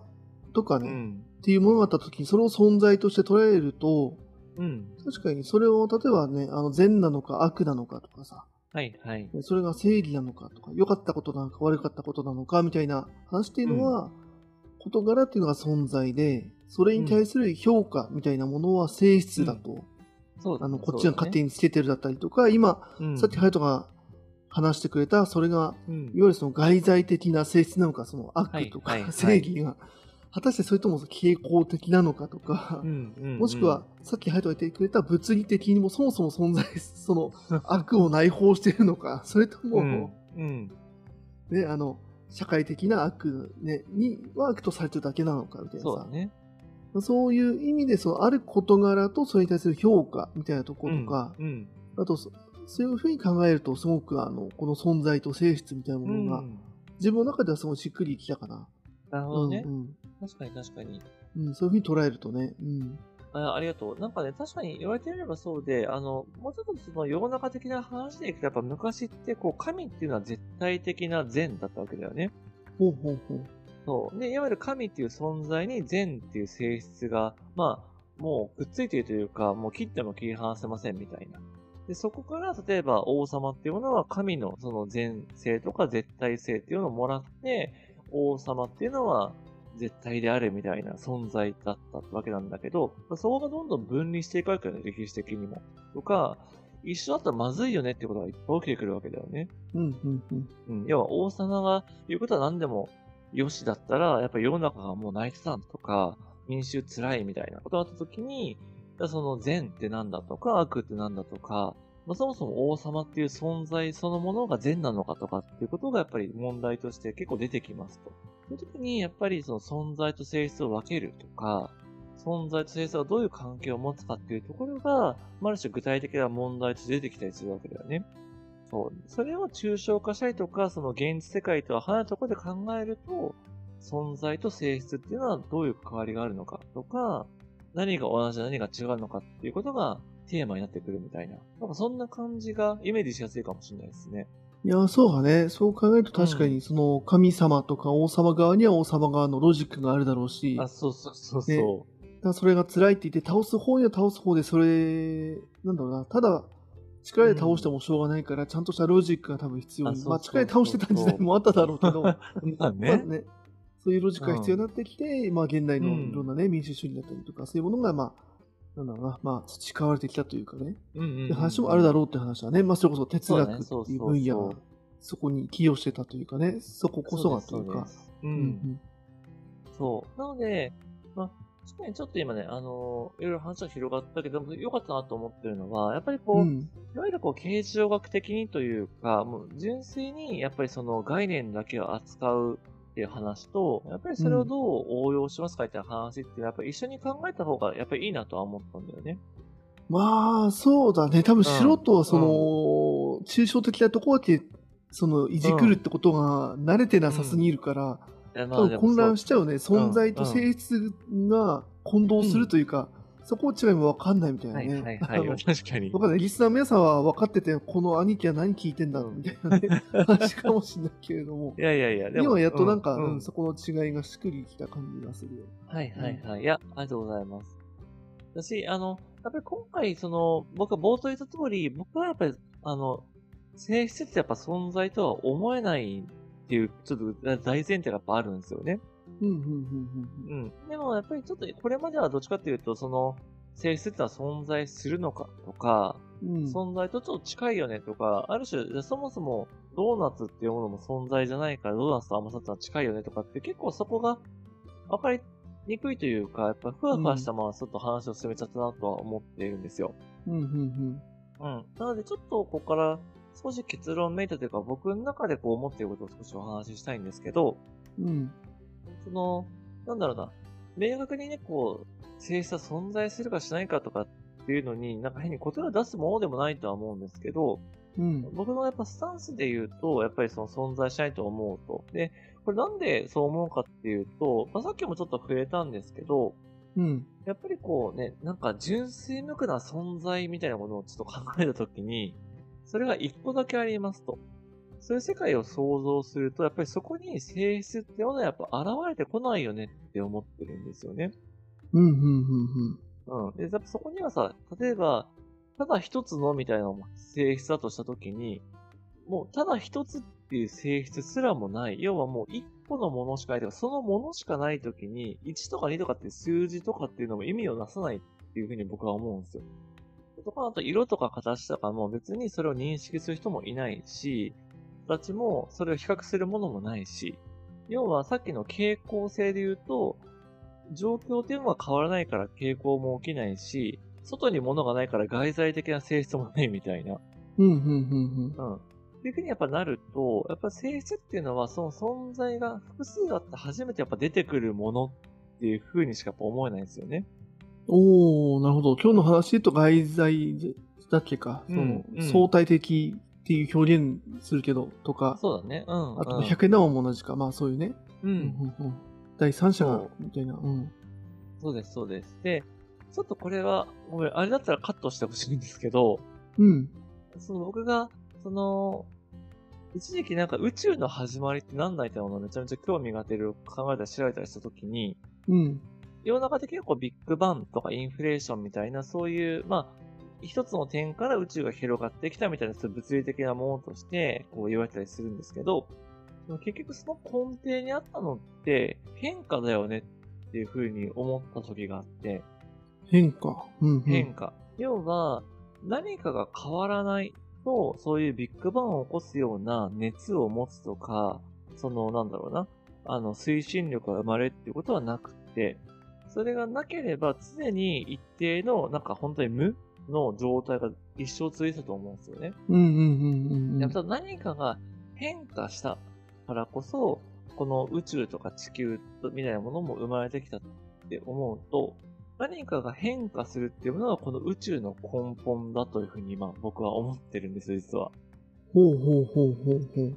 とかね、うん。うんっていうものがあった時に、それを存在として捉えると、うん。確かにそれを、例えばね、あの善なのか悪なのかとかさ、はい、はい。それが正義なのかとか、良かったことなのか悪かったことなのかみたいな話っていうのは、事柄っていうのが存在で、それに対する評価みたいなものは性質だと、そうあのこっちが勝手につけてるだったりとか、今、にさっきハヤトが話してくれた、それが、うん。いわゆるその外在的な性質なのか、その悪とか、正義が、果たしてそれとも傾向的なのかとか、もしくは、さっきハヤトが言ってくれた物理的にもそもそも存在、その 悪を内包しているのか、それとも、うん、うん、ね、あの、社会的な悪、ね、には悪とされてるだけなのかみたいなさ、そうだね。そういう意味で、そのある事柄とそれに対する評価みたいなところとか、うん、あとそ、そういうふうに考えると、すごくあの、この存在と性質みたいなもうん。のが、自分の中ではすごいしっくりきたかな。なるほどねう。ん確かに確かに。うん、うん、そういうふうに捉えるとね。うん。あありがとう。なんかね、確かに言われてみればそうで、あの、もうちょっとその世の中的な話でいくと、やっぱ昔って、こう、神っていうのは絶対的な善だったわけだよね。ほうほうほう。そう。で、いわゆる神っていう存在に善っていう性質が、まあ、もうくっついているというか、もう切っても切り離せませんみたいな。で、そこから、例えば王様っていうものは神のその善性とか絶対性っていうのをもらって、王様っていうのは絶対であるみたいな存在だったわけなんだけど、そこがどんどん分離していくわけだよね、歴史的にも。とか、一緒だったらまずいよねってことがいっぱい起きてくるわけだよね。うん、うん、うん。うん、要は王様が言うことは何でもよしだったら、やっぱり世の中がもう泣いてたとか、民衆辛いみたいなことがあった時に、その善ってなんだとか、悪ってなんだとか、まあ、そもそも王様っていう存在そのものが善なのかとかっていうことがやっぱり問題として結構出てきますと。そういう時にやっぱりその存在と性質を分けるとか、存在と性質がどういう関係を持つかっていうところが、まあある種具体的な問題として出てきたりするわけだよね。そう。それを抽象化したりとか、その現実世界とは離れたところで考えると、存在と性質っていうのはどういう関わりがあるのかとか、何が同じ何が違うのかっていうことがテーマになってくるみたいな。なんかそんな感じがイメージしやすいかもしれないですね。いや、そうだね。そう考えると確かに、その神様とか王様側には王様側のロジックがあるだろうし、あ、そうそうそうそう。だからそれが辛いって言って倒す方には倒す方で、それ、なんだろうな、ただ、力で倒してもしょうがないから、ちゃんとしたロジックが多分必要。に。まあ、力で倒してた時代もあっただろうけど、まあまあね。ね、そういうロジックが必要になってきて、まあ、現代のいろんなね、民主主義だったりとか、そういうものが、まあ、なんだろうな、まあ、培われてきたというかね、うんうんうんって話もあるだろうって話はね、まあ、それこそ哲学っていう分野がそこに寄与してたというかね、そここそがというかそう。うんんそう。なので、まあ、確かにちょっと今ね、あのーいろいろ話が広がったけど、良かったなと思ってるのは、やっぱりこう、うん。うん。いわゆるこう、形状学的にというか、もう純粋にやっぱりその概念だけを扱うっていう話と、やっぱりそれをどう応用しますかっていう話ってやっぱり一緒に考えた方がやっぱりいいなとは思ったんだよね。まあ、そうだね。多分素人はその、抽象的なところだけ、その、いじくるってことが慣れてなさすぎるから、いやま多分混乱ししちゃうね。存在と性質が混同するというか、そこ違いもわかんないみたいなはいね。はいはい。あの確かにわ。かんない。リスナーの皆さんは分かってて、この兄貴は何聞いてんだみたいなね、話かもしれないけれどもい。やいやいや、でも。今やっとなんか、ううんそこの違いがしっくりきた感じがするよ。はいはいはい。いや、ありがとうございます。だし、あの、やっぱり今回、その、僕が冒頭言った通り、僕はやっぱり、あの、性質ってやっぱ存在とは思えないっていう、ちょっと大前提がやっぱあるんですよね。うん、うん、うん、うん。でもやっぱりちょっと、これまではどっちかっていうと、その、性質ってのは存在するのかとか、うん。うん。存在とちょっと近いよねとか、ある種、そもそもドーナツっていうものも存在じゃないから、ドーナツと甘さってのは近いよねとかって結構そこが分かりにくいというか、やっぱふわふわしたままちょっと話を進めちゃったなとは思っているんですよ。うん、うん、うん。なのでちょっとここから少し結論めいたというか、僕の中でこう思っていることを少しお話ししたいんですけど、うん。うん。その、なんだろうな、明確にね、こう、性質は存在するかしないかとかっていうのに、なんか変に答えを出すものでもないとは思うんですけど、うん。僕のやっぱスタンスで言うと、やっぱりその存在しないと思うと。で、これなんでそう思うかっていうと、まあ、さっきもちょっと触れたんですけど、うん。やっぱりこうね、なんか純粋無垢な存在みたいなものをちょっと考えたときに、それが一個だけありますと。そういう世界を想像すると、やっぱりそこに性質ってものはやっぱ現れてこないよねって思ってるんですよね。うん、うん、うん、うん。で、やっぱそこにはさ、例えば、ただ一つのみたいな性質だとしたときに、もうただ一つっていう性質すらもない。要はもう一個のものしかないとか、そのものしかないときに、1とか2とかっていう数字とかっていうのも意味をなさないっていうふうに僕は思うんですよ。とか、あと色とか形とかも別にそれを認識する人もいないし、形もそれを比較するものもないし、要はさっきの傾向性で言うと、状況っていうのは変わらないから傾向も起きないし、外に物がないから外在的な性質もないみたいな。うん。うん、うん、うん、うん。っていうふうにやっぱなると、やっぱ性質っていうのはその存在が複数あって初めてやっぱ出てくるものっていうふうにしかやっぱ思えないんですよね。おー、なるほど。今日の話と外在だっけか。その、うんうん相対的っていう表現するけど、とか。そうだね。うん。あと、うん百円玉も同じか。まあ、そういうね。う。うんんうん第三者がみたいな。うん。そうです、そうです。で、ちょっとこれは、ごめん、あれだったらカットしてほしいんですけど、うん。その僕が、その、一時期なんか宇宙の始まりって何だいなものをめちゃめちゃ興味が出る、考えたり調べたりしたときに、うん。世の中的にはこうビッグバンとかインフレーションみたいな、そういう、まあ、一つの点から宇宙が広がってきたみたいな、そういう物理的なものとして、こう言われたりするんですけど、結局その根底にあったのって変化だよねっていうふうに思った時があって、変化？うん、うん。変化。要は、何かが変わらないと、そういうビッグバンを起こすような熱を持つとか、その、なんだろうな、あの、推進力が生まれるっていうことはなくて、それがなければ常に一定の、なんか本当に無の状態が一生続いてたと思うんですよね。うん、うん、うん、うん。やっぱ何かが変化したからこそ、この宇宙とか地球とみたいなものも生まれてきたって思うと、何かが変化するっていうものがこの宇宙の根本だというふうに今僕は思ってるんです、実は。ほうほうほうほうほう。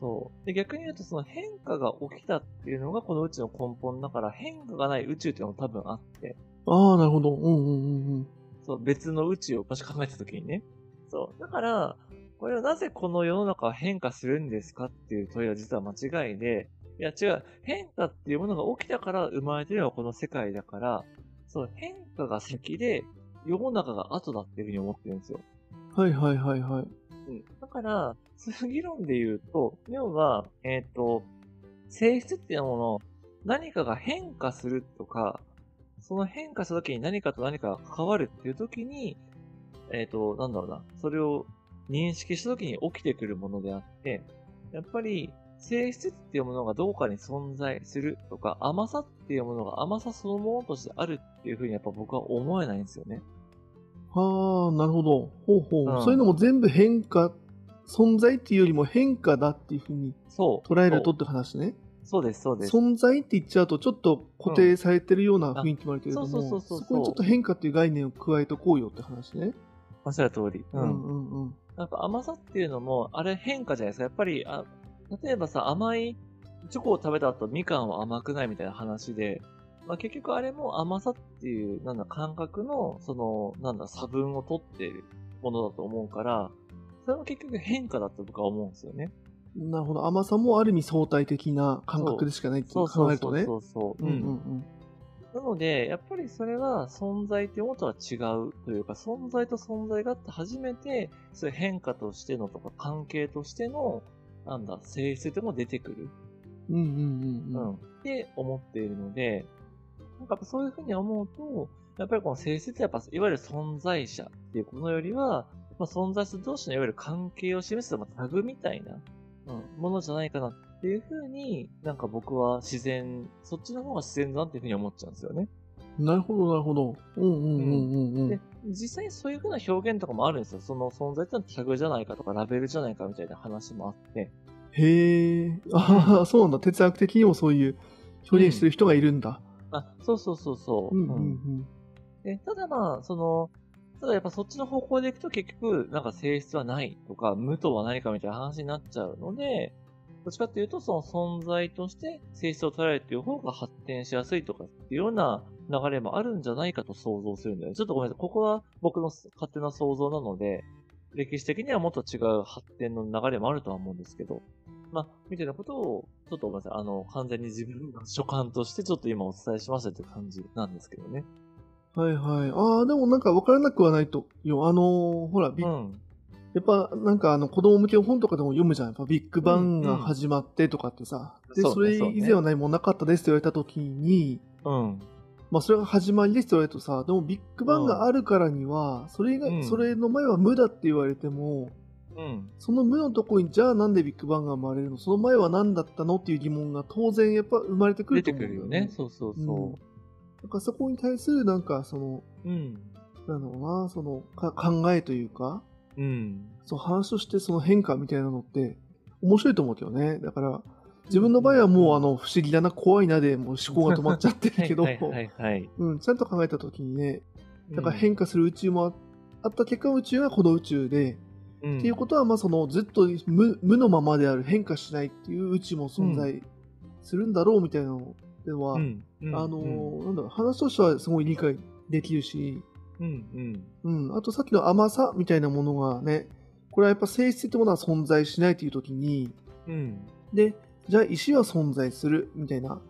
そう。で、逆に言うとその変化が起きたっていうのがこの宇宙の根本だから変化がない宇宙っていうのも多分あって、ああ、なるほど。うん、うん、うん、うん。そう、別の宇宙をもし考えたときにね。そう。だから、これはなぜこの世の中は変化するんですかっていう問いは実は間違いで、いや違う、変化っていうものが起きたから生まれてるのはこの世界だから、そう、変化が先で、世の中が後だっていうふうに思ってるんですよ。はいはいはいはい。うん。だから、そういう議論で言うと、要は、えっ、と、性質っていうもの、何かが変化するとか、その変化した時に何かと何かが関わるっていう時に、えっ、と、なんだろうな、それを認識した時に起きてくるものであって、やっぱり、性質っていうものがどこかに存在するとか、甘さっていうものが甘さそのものとしてあるっていうふうにやっぱ僕は思えないんですよね。はあ、なるほど。ほうほう。うんそういうのも全部変化、存在っていうよりも変化だっていうふうに。捉えるとって話ね。そうです、そうです。存在って言っちゃうとちょっと固定されてるような雰囲気もあるけれども、うそこにちょっと変化っていう概念を加えとこうよって話ね。おっしゃる通り。うんうんうん。なんか甘さっていうのも、あれ変化じゃないですか。やっぱり、あ例えばさ、甘いチョコを食べた後、みかんは甘くないみたいな話で、まあ、結局あれも甘さっていう、なんだ、感覚の、その、なんだ、差分を取っているものだと思うから、それも結局変化だと僕は思うんですよね。なるほど。甘さもある意味相対的な感覚でしかないって考えるとね。そうそうそう。うんうんうん。なので、やっぱりそれは存在っていうものとは違うというか、存在と存在があって初めて、そういう変化としてのとか関係としての、なんだ、性質でも出てくる。うんうんうんうん。うん。って思っているので、なんかそういうふうに思うと、やっぱりこの性質ってやっぱ、いわゆる存在者っていうものよりは、まあ、存在する同士のいわゆる関係を示す、まあ、タグみたいな、うん、ものじゃないかなっていうふうに、なんか僕は自然、そっちの方が自然だなっていうふうに思っちゃうんですよね。なるほどなるほど。うんうんうんうんうん。で、実際にそういう風な表現とかもあるんですよ。その存在ってのはタグじゃないかとか、ラベルじゃないかみたいな話もあって。へえ。ああ、そうなんだ。哲学的にもそういう表現してる人がいるんだ。あ、そうそうそうそう。うんうんうん。でただまあ、その、ただやっぱそっちの方向でいくと結局、なんか性質はないとか、無とは何かみたいな話になっちゃうので、どっちかっていうと、その存在として性質を捉えるっていう方が発展しやすいとかっていうような流れもあるんじゃないかと想像するんだよね。ちょっとごめんなさい。ここは僕の勝手な想像なので、歴史的にはもっと違う発展の流れもあるとは思うんですけど、まあ、みたいなことを、ちょっとごめんなさい。あの、完全に自分の所感としてちょっと今お伝えしましたって感じなんですけどね。はいはい。ああ、でもなんか分からなくはないと。よ、あのーほら、ビうん。やっぱなんかあの子供向けの本とかでも読むじゃん。やっぱビッグバンが始まってとかってさ。で、そうそれねそうね以前は何もなかったですって言われた時に、うん。まあそれが始まりですって言われるとさ、でもビッグバンがあるからには、それが、うんそれの前は無だって言われても、うん。その無のとこにじゃあなんでビッグバンが生まれるの？その前は何だったの？っていう疑問が当然やっぱ生まれてく出てると思うんだくるよね。そうそうそだからそこに対するなんかその、う。うん。なんだろうな、そのか考えというか、うん。その話としてその変化みたいなのって面白いと思うけどね。だから自分の場合はもうあの不思議だな、怖いなでもう思考が止まっちゃってるけど、ちゃんと考えた時にね、だか変化する宇宙もああった結果宇宙はこの宇宙で、うんっていうことはまあそのずっと無無のままである変化しないっていう宇宙も存在するんだろうみたいなのっていうのは、うんうんあのうん。ーなんだろう話としてはすごい理解できるし、うんうん。うん、あとさっきの甘さみたいなものがねこれはやっぱ性質ってものは存在しないという時にうん。でじゃあ石は存在するみたいな。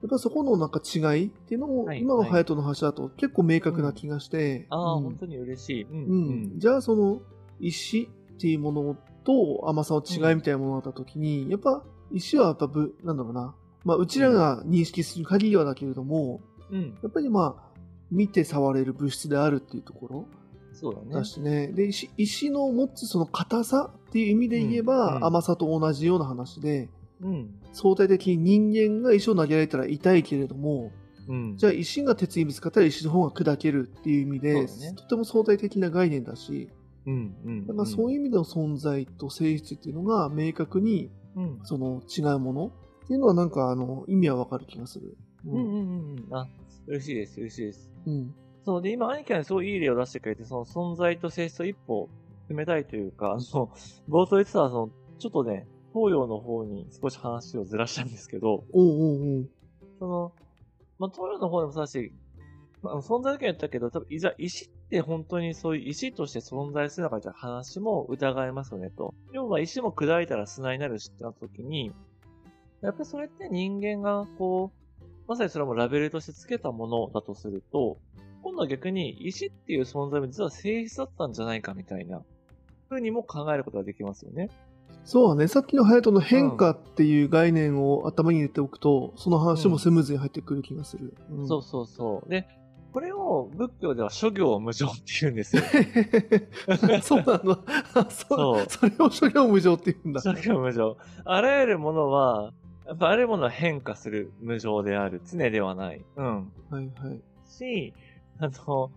やっぱそこのなんか違いっていうのも、はい今の隼人の話だと結構明確な気がして、ああ、うん。本当に嬉しい。うんうん、じゃあその石っていうものと甘さの違いみたいなものがあった時に、やっぱ石はやっぱぶなんだろうな、まあ、うちらが認識する限りはだけれども、うん。やっぱりまあ見て触れる物質であるっていうところそうだねだ。しねで石石の持つその硬さっていう意味で言えば、甘さと同じような話でうん。相対的に人間が石を投げられたら痛いけれどもうん。じゃあ石が鉄にぶつかったら石の方が砕けるっていう意味で、ねとても相対的な概念だしうんうん。だからそういう意味での存在と性質っていうのが明確にうん。その違うものっていうのはなんかあの意味はわかる気がする。うんうんうんうん。あ、嬉しいです、嬉しいです。うん。そうで、今、兄貴はすごいいい例を出してくれて、その存在と性質を一歩進めたいというか、あの、冒頭言ってた、その、ちょっとね、東洋の方に少し話をずらしたんですけど、おうおうおう。その、まあ、東洋の方でもそうだし、まあ、存在だけ言ったけど、多分、いざ、石って本当にそういう石として存在するのかじゃ話も疑えますよねと。要は石も砕いたら砂になるしってなった時に、やっぱりそれって人間がこう、まさにそれもラベルとして付けたものだとすると、今度は逆に石っていう存在も実は性質だったんじゃないかみたいなふうにも考えることができますよね。そうだね。さっきの隼人の変化っていう概念を頭に入れておくと、その話もスムーズに入ってくる気がする。うんそうそうそう。で、これを仏教では諸行無常って言うんですよ。そうなのそうそれを諸行無常って言うんだ。諸行無常。あらゆるものは、やっぱあるものは変化する無常である。常ではない。うん。はいはい。し、あの、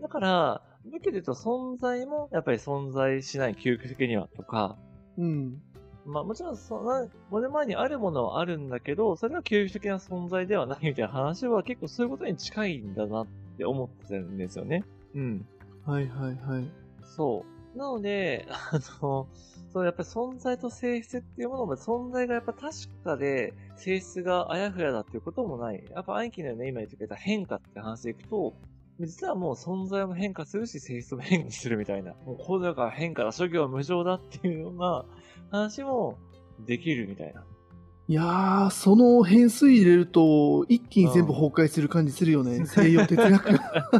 だから、仏教で言うと存在もやっぱり存在しない究極的にはとか、うん。まあもちろんそんな、これ前にあるものはあるんだけど、それは究極的な存在ではないみたいな話は結構そういうことに近いんだなって思ってるんですよね。うん。はいはいはい。そう。なので、あの、そう、やっぱり存在と性質っていうものも、存在がやっぱ確かで、性質があやふやだっていうこともない。やっぱ兄貴のね、今言ってくれた変化って話でいくと、実はもう存在も変化するし、性質も変化するみたいな。もうこれだから変化だ、諸行は無常だっていうような話もできるみたいな。いやー、その変数入れると、一気に全部崩壊する感じするよね。西洋哲学が。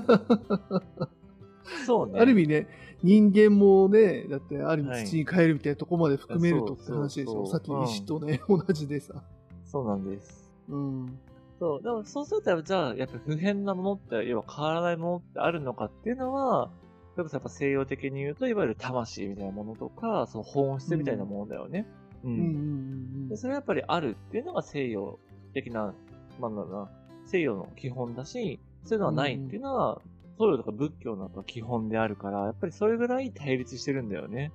そうね。ある意味ね、人間もね、だってある意はい味土に帰るみたいなとこまで含めるとって話でしょ？さっきの石とね、同じでさ。そうなんです。うん。そう。でもそうすると、じゃあ、やっぱ不変なものって、要は変わらないものってあるのかっていうのは、それこそやっぱ西洋的に言うと、いわゆる魂みたいなものとか、その本質みたいなものだよね。う。うんんうんうんでそれはやっぱりあるっていうのが西洋的な、まあなんだろうな、西洋の基本だし、そういうのはないっていうのは、東洋とか仏教のやっぱ基本であるから、やっぱりそれぐらい対立してるんだよね。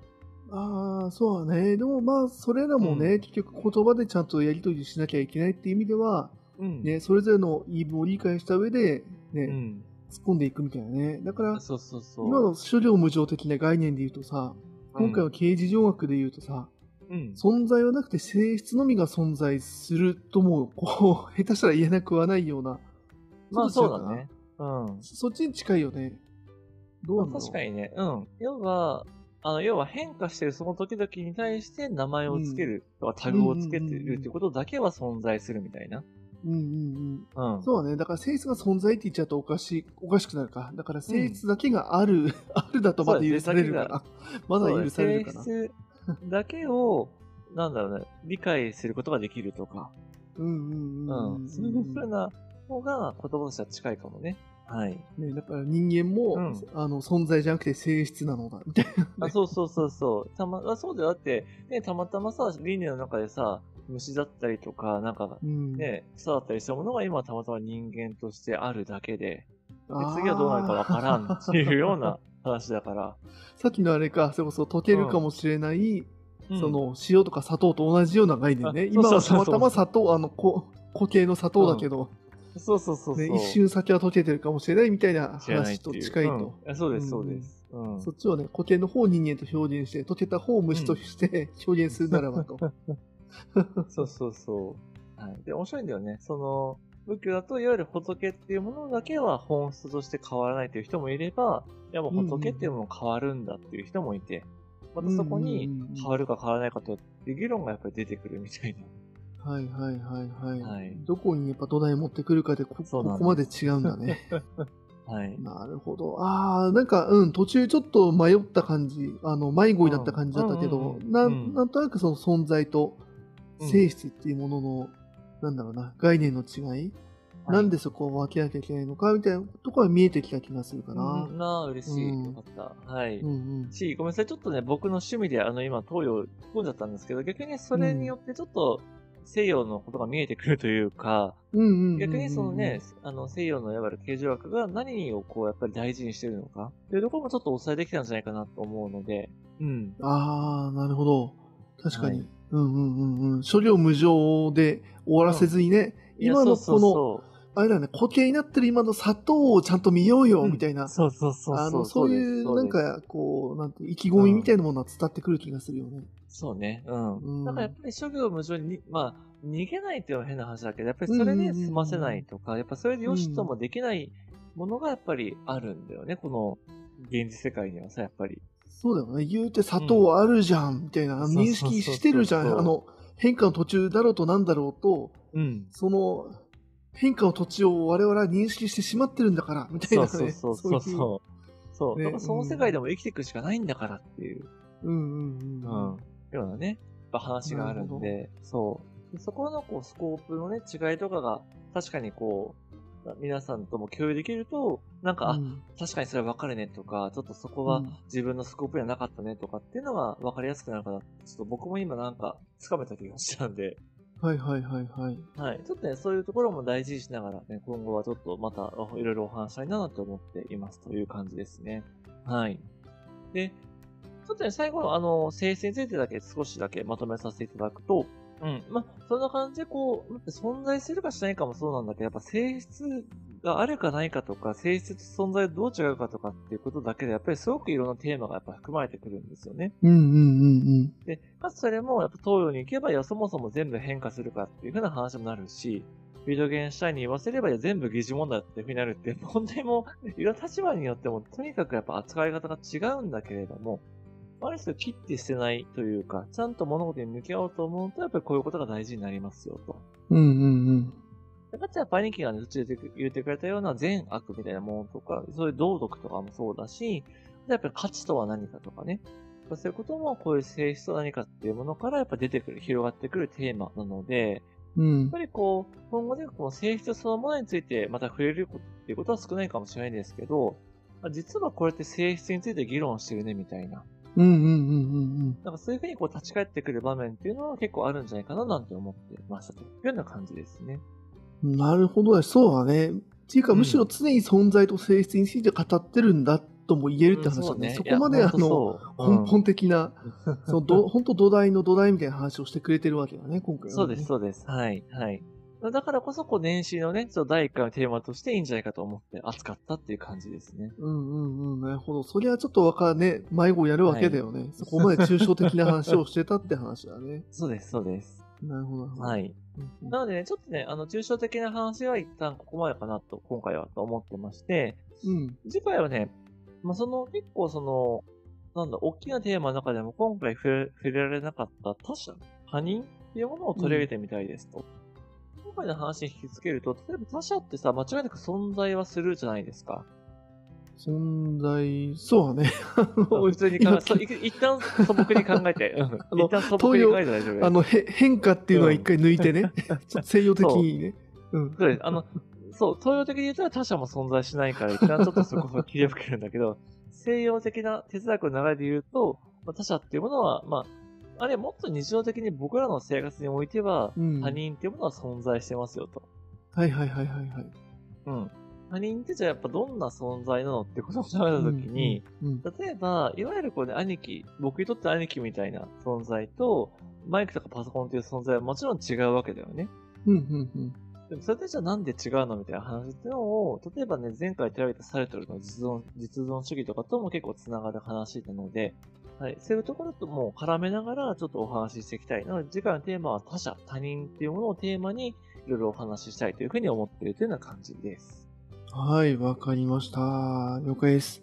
ああ、そうだね。でもまあ、それらもね、結局言葉でちゃんとやり取りしなきゃいけないっていう意味では、うん。ね、それぞれの言い分を理解した上で、ね、うん。突っ込んでいくみたいなね。だから、そうそうそう。今の諸行無常的な概念で言うとさ、今回は、の刑事上学で言うとさ、うん。存在はなくて性質のみが存在するとも、こう、下手したら言えなくはないような。まあそうだね。うん。そっちに近いよね。どうなんだろう確かにね、うん。要は、あの、要は変化してるその時々に対して名前をつけるとかタグをつけてるっていうことだけは存在するみたいな。うんうんうん。うん。そうだね。だから性質が存在って言っちゃうとおかしい、おかしくなるか。だから性質だけがある、あるだとまだ許されるかな。まだ許されるかな。性質だけを、なんだろうね、理解することができるとか、うんうんうんうん。そういうふうな方が言葉としては近いかもね。はい。ね、だから人間も、うんあの存在じゃなくて性質なのだ、みたいな。あそうそうそうそう。たま、あそうだよ。だって、ね、たまたまさ、輪廻の中でさ、虫だったりとか、なんか、うんね、草だったりしたものが今たまたま人間としてあるだけで、で次はどうなるかわからんっていうような 話だから。さっきのあれか、それこそ溶けるかもしれない、うんそ、の塩とか砂糖と同じような概念ね。あ今はたまたま砂糖、あの、こ固形の砂糖だけど、そうそうそうそう。ね、一瞬先は溶けてるかもしれないみたいな話と近いと。うんあそうです、そうです。うん。そっちをね、固形の方を人間と表現して、溶けた方を虫として表現するならばと。そうそうそう。はい。で、面白いんだよね。その、仏教だと、いわゆる仏っていうものだけは本質として変わらないという人もいれば、いやもう仏っていうもの変わるんだっていう人もいて、またそこに変わるか変わらないかという議論がやっぱり出てくるみたいな。はいはいはいはい。はいどこにやっぱ土台持ってくるかでこ、ここまで違うんだね。はい。なるほど。ああ、なんか、うん、途中ちょっと迷った感じ、あの、迷子になった感じだったけど、うんうんうんなうんんなんとなくその存在と性質っていうものの、なんだろうな、概念の違い、なんでそこを分けなきゃいけないのかみたいなところは見えてきた気がするかな。うん、なあ、嬉しい。うんよかった。はい。うんうん。し、ごめんなさい。ちょっとね、僕の趣味で、あの、今、東洋突っ込んじゃったんですけど、逆にそれによってちょっと、西洋のことが見えてくるというか、うんうんうんうん逆にそのね、あの、西洋のいわゆる形状学が何をこう、やっぱり大事にしてるのか、っていうところもちょっとお伝えできたんじゃないかなと思うので、うん。ああ、なるほど。確かに。はいうんうんうんうん。諸行無常で終わらせずにね、いや今のそうこの、そうあれだね、固形になってる今の砂糖をちゃんと見ようよ、うんみたいな。そうそうそうそう。あの、そういう、なんか、こう、なんて、意気込みみたいなものは伝わってくる気がするよね。そうね。うん。うんだからやっぱり諸行無常に、まあ、逃げないっていうのは変な話だけど、やっぱりそれで済ませないとか、やっぱそれでよしともできないものがやっぱりあるんだよね、この現実世界にはさ、やっぱり。そうだよね。言うて砂糖あるじゃん、みたいな。認識してるじゃん。あの、変化の途中だろうとなんだろうと、うん。その、変化の土地を我々は認識してしまってるんだから、みたいなね。そうそうそういそう。そう。ねだからその世界でも生きていくしかないんだからっていう。うんうんうん。うん。ようなね、やっぱ話があるんで、そう。でそこのこうスコープのね、違いとかが、確かにこう、皆さんとも共有できると、なんか、あ、うん確かにそれは分かるねとか、ちょっとそこはうん自分のスコープにはなかったねとかっていうのが分かりやすくなるかな。ちょっと僕も今なんか、つかめた気がしたんで、はいはいはいはい。はい。ちょっとね、そういうところも大事にしながらね、今後はちょっとまたいろいろお話したいなと思っていますという感じですね。はい。で、ちょっとね、最後あの、生成についてだけ少しだけまとめさせていただくと、うん。ま、そんな感じでこう、存在するかしないかもそうなんだけど、やっぱ性質があるかないかとか、性質と存在どう違うかとかっていうことだけで、やっぱりすごくいろんなテーマがやっぱ含まれてくるんですよね。うんうんうんで、かつそれも、やっぱ東洋に行けば、いや、そもそも全部変化するかっていう風な話になるし、ビデオゲームシュタインに言わせれば、いや、全部疑似問題っていう風になるっていう問題も、いろんな立場によっても、とにかくやっぱ扱い方が違うんだけれども、ある種切って捨てないというか、ちゃんと物事に向き合おうと思うと、やっぱりこういうことが大事になりますよと。うん。うんうんかつやっぱ兄貴がね、途中で言ってくれたような善悪みたいなものとか、そういう道徳とかもそうだし、やっぱり価値とは何かとかね。そういうこともこういう性質とは何かっていうものからやっぱ出てくる、広がってくるテーマなので、うんやっぱりこう、今後でこの性質そのものについてまた触れるっていうことは少ないかもしれないんですけど、あ実はこれって性質について議論してるねみたいな。うんうんうんうんなんかそういうふうにこう立ち返ってくる場面っていうのは結構あるんじゃないかななんて思ってましたというような感じですね。うん。なるほどね。そうだね。っていうか、うんむしろ常に存在と性質について語ってるんだとも言えるって話だね。そこまであの、根本的な、そのど本当土台の土台みたいな話をしてくれてるわけだね、今回は、ね。そうです、そうです。はい、はい。だからこそ、こう、年始のね、その第1回のテーマとしていいんじゃないかと思って扱ったっていう感じですね。うんうんうん、なるほど。そりゃちょっとわかるね。迷子やるわけだよね。そこまで抽象的な話をしてたって話だね。そうです、そうです。なるほど。。はいい。うんなのでね、ちょっとね、あの、抽象的な話は一旦ここまでかなと、今回はと思ってまして、うん。次回はね、まあ、その、結構その、なんだ、大きなテーマの中でも今回触れ触れられなかった他者、他人っていうものを取り上げてみたいですと。今回の話に引き付けると、例えば他者ってさ、間違いなく存在はするじゃないですか。存在、そうだね。普通に考え、一旦素朴に考えて、うんあの一旦素朴に考えて大丈夫です。あの、へ変化っていうのは一回抜いてね。西洋的にね。うん。そうです。あの、そう、東洋的に言ったら他者も存在しないから、一旦ちょっとそこを切り分けるんだけど、西洋的な哲学の流れで言うと、まあ他者っていうものは、まあ、あれもっと日常的に僕らの生活においては、うん他人っていうものは存在してますよと。はいはいはいはいはい。うん。他人ってじゃあやっぱどんな存在なのってことを考えたときに、うん、うん例えば、いわゆるこうね、兄貴、僕にとって兄貴みたいな存在と、マイクとかパソコンっていう存在はもちろん違うわけだよね。うん、うん、うん。でもそれでじゃあなんで違うのみたいな話っていうのを、例えばね、前回取り上げたサルトルの実存、実存主義とかとも結構つながる話なので、はい、そういうところとも絡めながらちょっとお話ししていきたい。なので次回のテーマは他者、他人っていうものをテーマにいろいろお話ししたいというふうに思っているというような感じです。はい、わかりました。了解です。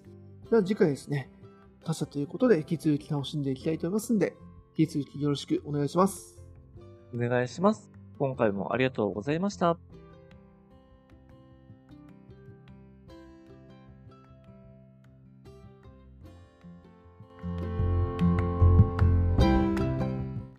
では次回ですね、他社ということで引き続き楽しんでいきたいと思いますんで、引き続きよろしくお願いします。お願いします。今回もありがとうございました。